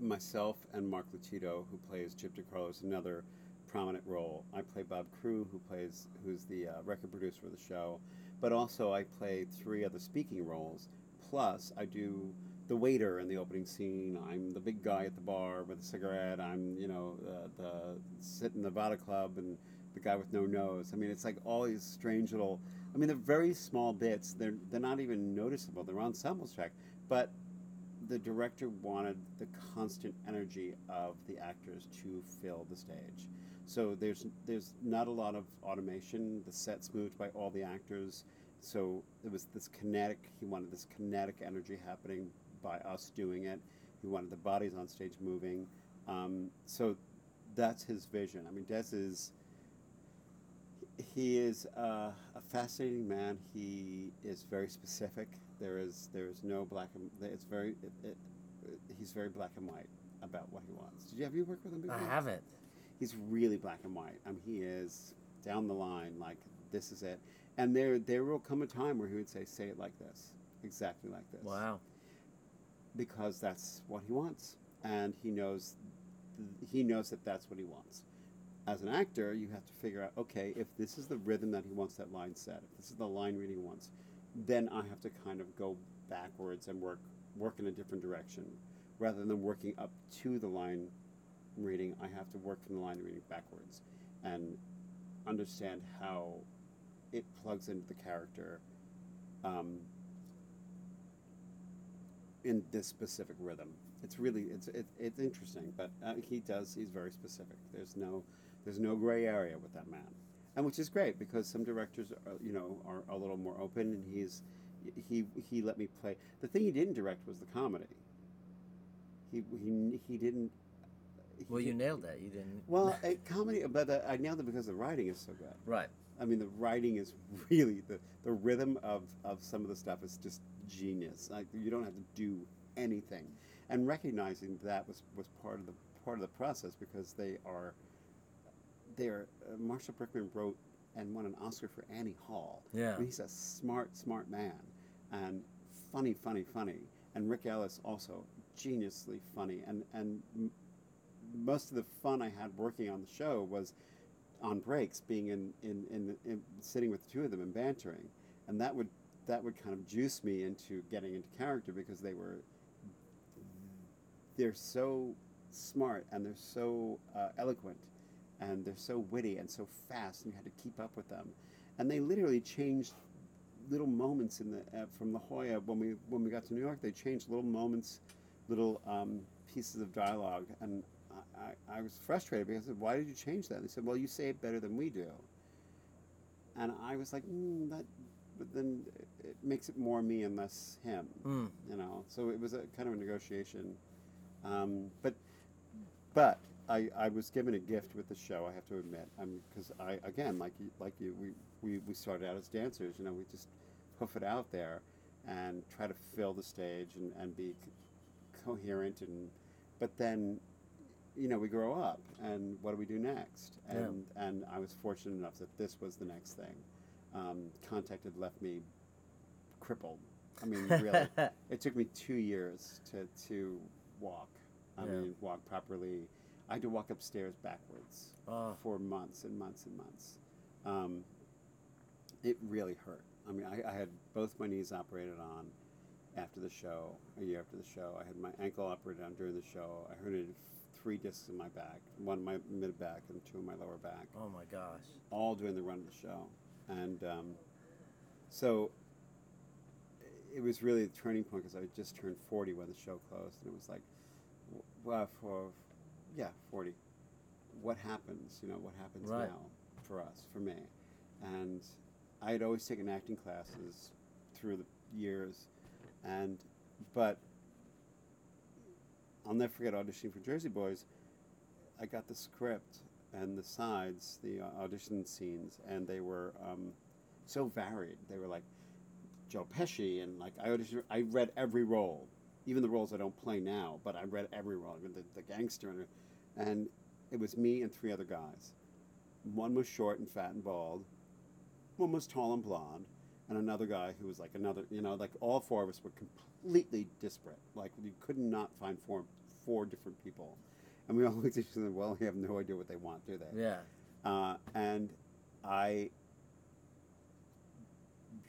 myself and Mark Lotito, who plays Gyp DeCarlo, is another prominent role. I play Bob Crewe, who plays who's the uh, record producer of the show, but also I play three other speaking roles. Plus, I do the waiter in the opening scene. I'm the big guy at the bar with a cigarette. I'm you know uh, the sit in the Vada Club and the guy with no nose. I mean, it's like all these strange little. I mean, they're very small bits. They're they're not even noticeable. They're on ensemble track, but the director wanted the constant energy of the actors to fill the stage. So there's there's not a lot of automation. The set's moved by all the actors. So it was this kinetic. He wanted this kinetic energy happening by us doing it. He wanted the bodies on stage moving. Um, so that's his vision. I mean, Des is he is uh, a fascinating man. He is very specific. There is there is no black and it's very it, it, he's very black and white about what he wants. Did you have you worked with him before? I haven't. He's really black and white. I mean, he is down the line like this is it. And there there will come a time where he would say, "Say it like this, exactly like this." Wow. because that's what he wants, and he knows he knows that that's what he wants. As an actor, you have to figure out, okay, if this is the rhythm that he wants that line set, if this is the line reading he wants, then I have to kind of go backwards and work work in a different direction, rather than working up to the line reading. I have to work from the line reading backwards, and understand how it plugs into the character. Um, in this specific rhythm. It's really it's it, it's interesting, but uh, he does he's very specific. There's no there's no gray area with that man, and which is great because some directors are, you know are a little more open, and he's he he let me play. The thing he didn't direct was the comedy. He he he didn't. Well, you nailed that. You didn't. Well, a comedy, but uh, I nailed it because the writing is so good. Right. I mean, the writing is really the the rhythm of of some of the stuff is just genius. Like you don't have to do anything, and recognizing that was was part of the part of the process because they are. They're uh, Marshall Brickman wrote and won an Oscar for Annie Hall. Yeah. I mean, he's a smart, smart man, and funny, funny, funny. And Rick Elice also geniusly funny, and and most of the fun I had working on the show was on breaks, being in in, in, in sitting with the two of them and bantering, and that would that would kind of juice me into getting into character because they were they're so smart and they're so uh, eloquent and they're so witty and so fast and you had to keep up with them. And they literally changed little moments in the uh, from La Jolla when we when we got to New York they changed little moments little um, pieces of dialogue and I, I, was frustrated because I said why did you change that? And they said well you say it better than we do. And I was like mm, that but then it, makes it more me and less him Mm. you know? So it was a kind of a negotiation um, but but I, I was given a gift with the show I have to admit. Because I again like you like you we, we, we started out as dancers you know we just hoof it out there and try to fill the stage and, and be coherent and but then you know we grow up and what do we do next Yeah. and and I was fortunate enough that this was the next thing um, contact had left me crippled I mean really it took me two years to to walk. I Yeah. mean, walk properly. I had to walk upstairs backwards Oh. for months and months and months. Um, it really hurt. I mean, I, I had both my knees operated on after the show. A year after the show, I had my ankle operated on during the show. I herniated three discs in my back, one in my mid back and two in my lower back Oh my gosh. all during the run of the show. And um, so it was really a turning point because I had just turned 40 when the show closed. And it was like, well, for, yeah, 40. What happens? You know, what happens Right. now for us, for me? And I had always taken acting classes through the years. And, but I'll never forget auditioning for Jersey Boys. I got the script and the sides, the uh, audition scenes, and they were um, so varied. They were like Joe Pesci, and like I auditioned, I read every role, even the roles I don't play now, but I read every role. Read the, the gangster, and, and it was me and three other guys. One was short and fat and bald. One was tall and blonde, and another guy who was like another. You know, like all four of us were completely disparate. Like you could not find four four different people, and we all looked at each other. Well, we have no idea what they want, do they? Yeah. uh, and I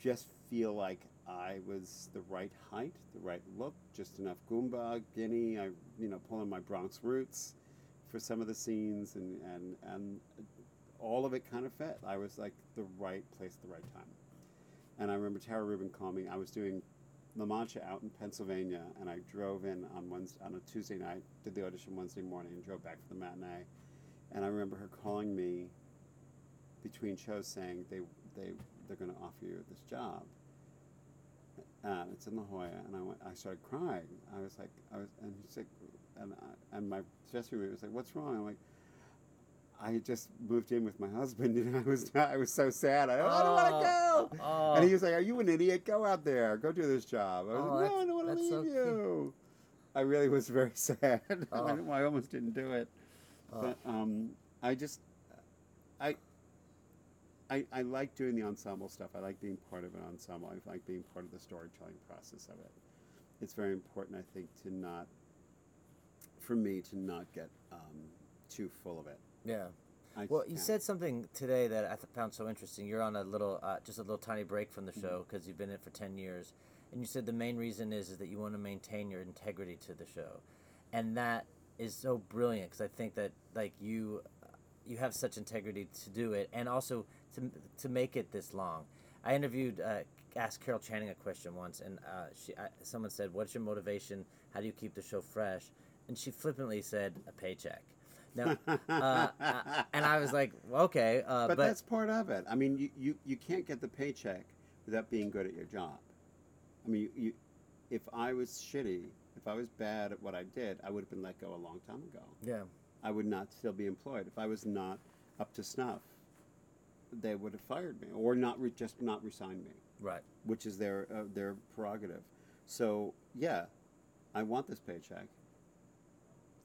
just feel like I was the right height, the right look, just enough Goomba, Guinea. I, you know, pulling my Bronx roots for some of the scenes, and and and all of it kind of fit. I was like the right place at the right time. And I remember Tara Rubin called me. I was doing La Mancha out in Pennsylvania, and I drove in on Wednesday, on a Tuesday night, did the audition Wednesday morning, and drove back for the matinee. And I remember her calling me between shows saying they they they're going to offer you this job. Uh, it's in La Jolla, and I went. I started crying. I was like, I was, and he's like, and I, and my dressing was like, "What's wrong?" I'm like, I had just moved in with my husband, and I was I was so sad. I, I don't want to go. Oh, And he was like, "Are you an idiot? Go out there. Go do this job." I was Oh, like, "No, I don't want to leave so cute. you." I really was very sad. Oh. I, I almost didn't do it, Oh. but um, I just, I, I, I like doing the ensemble stuff. I like being part of an ensemble. I like being part of the storytelling process of it. It's very important, I think, to not, for me, to not get um, too full of it. Yeah. I Well, you can't. said something today that I th- found so interesting. You're on a little, uh, just a little tiny break from the Mm-hmm. show because you've been in it for ten years, and you said the main reason is is that you want to maintain your integrity to the show, and that is so brilliant because I think that like you, you have such integrity to do it, and also to to make it this long. I interviewed, uh, asked Carol Channing a question once, and uh, she, I, someone said, "What's your motivation? How do you keep the show fresh?" And she flippantly said, "A paycheck." Now, uh, uh, and I was like, okay, uh, but, but, that's part of it. I mean, you, you, you can't get the paycheck without being good at your job. I mean, you, you, if I was shitty, if I was bad at what I did, I would have been let go a long time ago. yeah, I would not still be employed. If I was not up to snuff, they would have fired me or not re- just not resigned me, right, which is their uh, their prerogative. So yeah, I want this paycheck.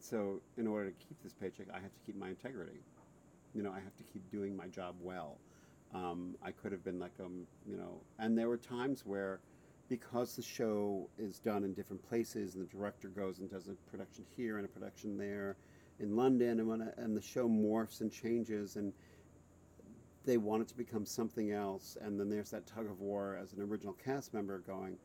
So in order to keep this paycheck, I have to keep my integrity. You know, I have to keep doing my job well. Um, I could have been like, um, you know, and there were times where, because the show is done in different places, and the director goes and does a production here and a production there, in London, and when and the show morphs and changes, and they want it to become something else, and then there's that tug of war as an original cast member going,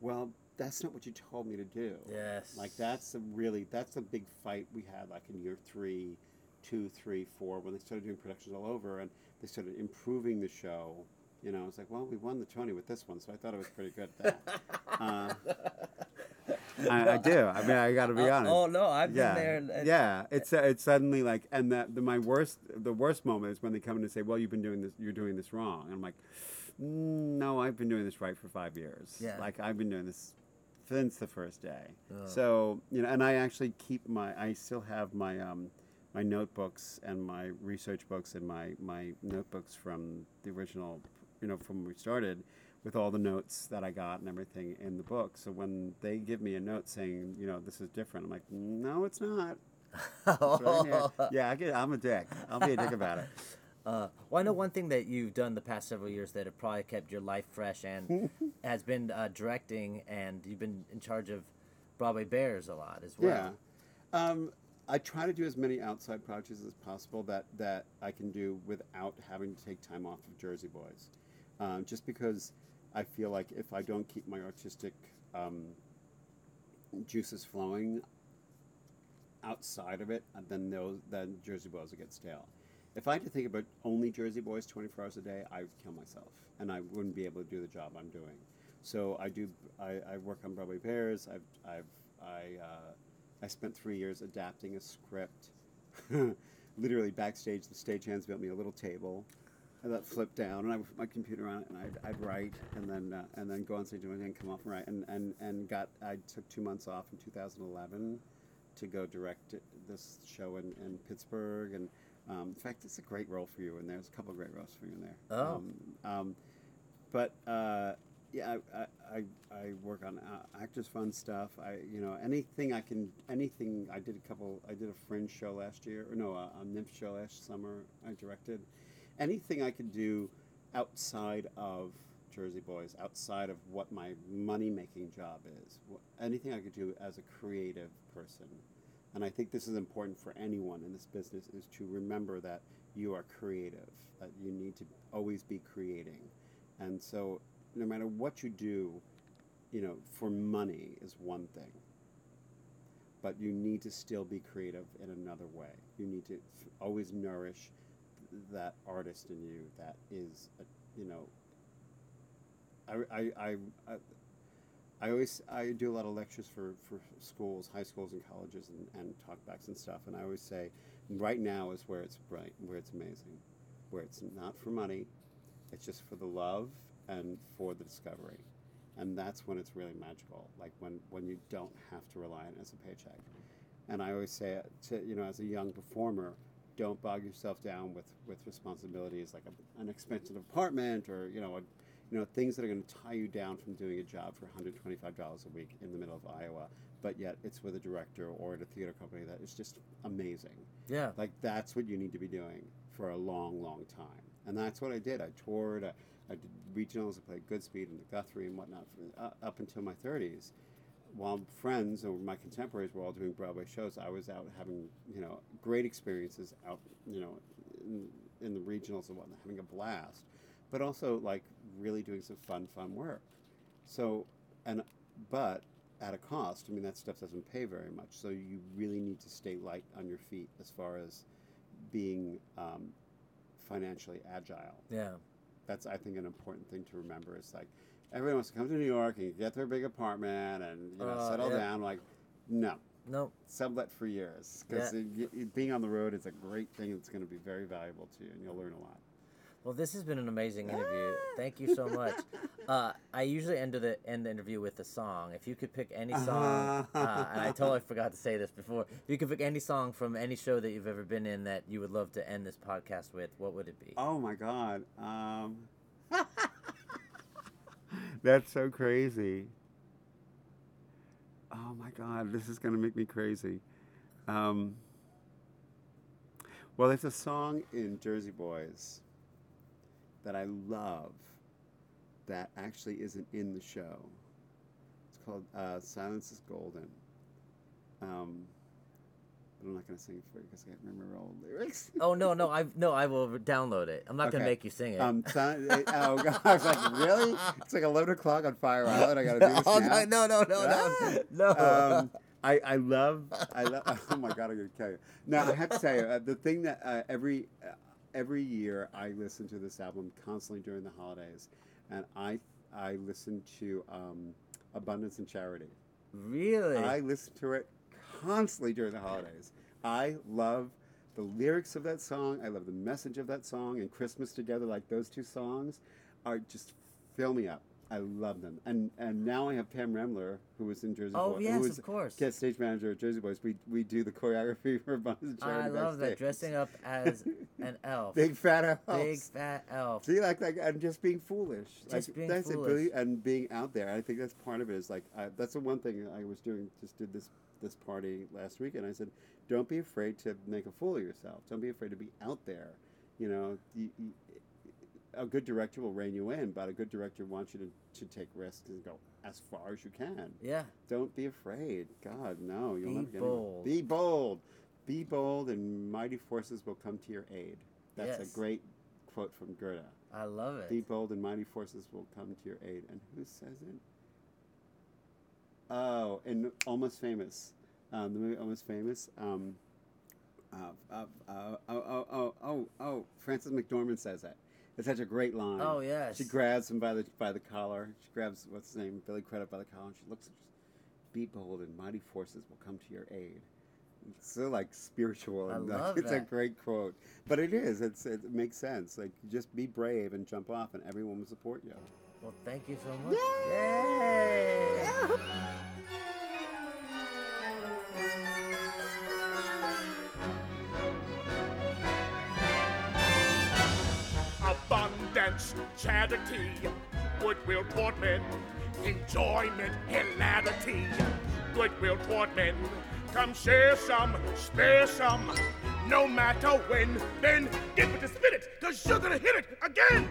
well, that's not what you told me to do. yes, Like that's a really that's a big fight we had like in year three, two, three, four when they started doing productions all over and they started improving the show. You know, it's like, well, we won the Tony with this one, so I thought it was pretty good at that. uh, I, I do. I mean, I got to be Uh, honest. oh no, I've yeah, been there. And, and- yeah. It's uh, it's suddenly like, and that the, my worst, the worst moment is when they come in and say, "Well, you've been doing this, you're doing this wrong," and I'm like, "Mm, "No, I've been doing this right for five years. Yeah. Like I've been doing this since the first day. Oh. So you know, and I actually keep my, I still have my um, my notebooks and my research books and my my notebooks from the original, you know, from when we started. With all the notes that I got and everything in the book, so when they give me a note saying, you know, this is different, I'm like, no, it's not. It's right yeah, I get, I'm a dick. I'll be a dick about it. Uh, well, I know one thing that you've done the past several years that have probably kept your life fresh and has been uh, directing, and you've been in charge of Broadway Bears a lot as well. Yeah. Um, I try to do as many outside projects as possible that, that I can do without having to take time off of Jersey Boys. Um, just because I feel like if I don't keep my artistic um, juices flowing outside of it, then those then Jersey Boys will get stale. If I had to think about only Jersey Boys 24 hours a day, I would kill myself, and I wouldn't be able to do the job I'm doing. So I do. I, I work on Broadway Bears. I've I've I uh, I spent three years adapting a script. Literally backstage, the stagehands built me a little table that flipped down, and I would put my computer on it, and I'd, I'd write, and then uh, and then go on stage and come off and write, and, and and got I took two months off in 2011 to go direct this show in, in Pittsburgh, and um, in fact, it's a great role for you, and there's a couple of great roles for you in there. Oh. Um, um, but uh, yeah, I, I, I, I work on uh, Actors Fund stuff. I you know anything I can anything. I did a couple. I did a Fringe show last year, or no, a, a NYMF show last summer. I directed. Anything I could do outside of Jersey Boys, outside of what my money making job is. Anything I could do as a creative person. And I think this is important for anyone in this business is to remember that you are creative, that you need to always be creating. And so no matter what you do, you know, for money is one thing. But you need to still be creative in another way. You need to always nourish th- that artist in you that is, a, you know, I, I, I, I always I do a lot of lectures for, for schools, high schools and colleges and, and talkbacks and stuff and I always say right now is where it's bright, where it's amazing, where it's not for money, it's just for the love and for the discovery. And that's when it's really magical, like when, when you don't have to rely on it as a paycheck. And I always say to you know as a young performer, don't bog yourself down with, with responsibilities like a, an expensive apartment or you know a, you know things that are going to tie you down from doing a job for $125 a week in the middle of Iowa, but yet it's with a director or at a theater company that is just amazing. Yeah. Like that's what you need to be doing for a long, long time. And that's what I did. I toured. I, I did regionals. I played Goodspeed and the Guthrie and whatnot for, uh, up until my 30s. While friends or my contemporaries were all doing Broadway shows, I was out having you know great experiences out you know in, in the regionals and whatnot, having a blast, but also like really doing some fun, fun work. So and but at a cost. I mean, that stuff doesn't pay very much. So you really need to stay light on your feet as far as being um, financially agile. Yeah. That's, I think, an important thing to remember. Is like everyone wants to come to New York and get their big apartment and you know Uh, settle yeah. down. Like, no, Nope. sublet for years because being on the road is a great thing. It's going to be very valuable to you, and you'll learn a lot. Well, this has been an amazing interview. Thank you so much. Uh, I usually end the end the interview with a song. If you could pick any song, uh, and I totally forgot to say this before. If you could pick any song from any show that you've ever been in that you would love to end this podcast with, what would it be? Oh my God. Um, that's so crazy. Oh my God, this is going to make me crazy. Um, well, there's a song in Jersey Boys that I love that actually isn't in the show. It's called uh, Silence is Golden. Um, but I'm not going to sing it for you because I can't remember all the lyrics. Oh no, no, I no, I will download it. I'm not gonna make you sing it. Um, Sil- oh god! I was like, really? It's like eleven o'clock on Fire Island. I gotta do this oh, now. no, no, no, no, Ah! no. Um, I, I love I love. Oh my god! I'm gonna tell you. Now I have to tell you uh, the thing that uh, every uh, every year I listen to this album constantly during the holidays, and I I listen to um, Abundance and Charity. really? I listen to it constantly during the holidays. I love the lyrics of that song. I love the message of that song. And Christmas Together, like those two songs, are just fill me up. I love them. And and now I have Pam Remler, who was in Jersey oh Boys, yes, who was of course. guest stage manager at Jersey Boys. We we do the choreography for and Charity. I love that dressing up as an elf. Big fat elf. Big fat elf. See, like, like, and just being foolish. Just like, being that's it, foolish. really, and being out there. I think that's part of it. Is like, I, that's the one thing I was doing. Just did this this party last weekend. I said, don't be afraid to make a fool of yourself. Don't be afraid to be out there. You know, you, you, a good director will rein you in, but a good director wants you to, to take risks and go as far as you can. Yeah. Don't be afraid. God, no, you'll Be never get anywhere. bold. Be bold. Be bold, and mighty forces will come to your aid. That's Yes. a great quote from Goethe. I love it. Be bold, and mighty forces will come to your aid. And who says it? Oh, and Almost Famous. Um, the movie Almost Famous. Um, uh, uh, uh, oh, oh, oh, oh, oh, Frances McDormand says that. It's such a great line. Oh yes. She grabs him by the by the collar. She grabs what's his name, Billy Crudup by the collar, and she looks. at Be bold, and mighty forces will come to your aid. It's so like spiritual, and like, it's a great quote. But it is. It's it makes sense. Like just be brave and jump off, and everyone will support you. Well, thank you so much. Yay! Yay! Abundance, charity, goodwill toward men, enjoyment, hilarity, goodwill toward men. Come share some, spare some, no matter when. Then give it to spirit, cause you're gonna hit it again.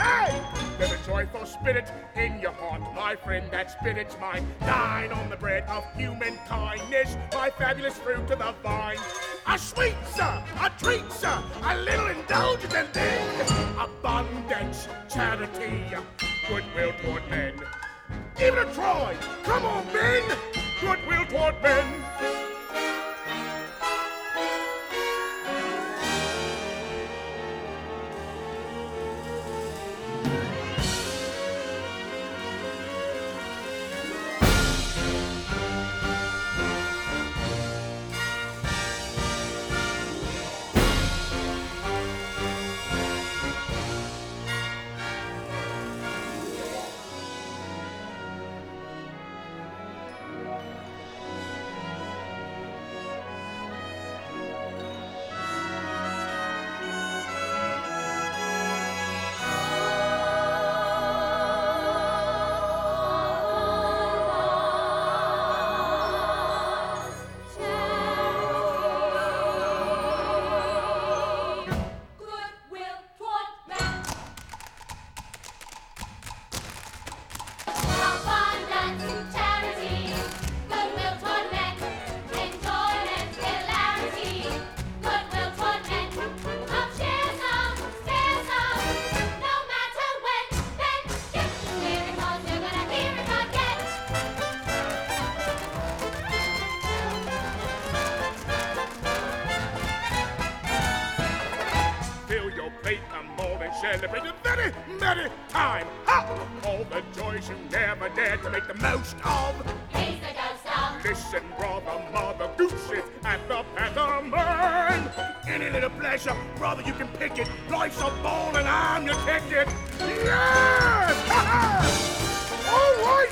Hey! There's a joyful spirit in your heart, my friend. That spirit's mine. Dine on the bread of human kindness, my fabulous fruit to the vine. A sweet, sir, a treat, sir, a little indulgence and then abundance, charity, goodwill toward men. Give it a try. Come on, men. Goodwill toward men.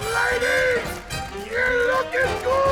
Ladies, you're looking good.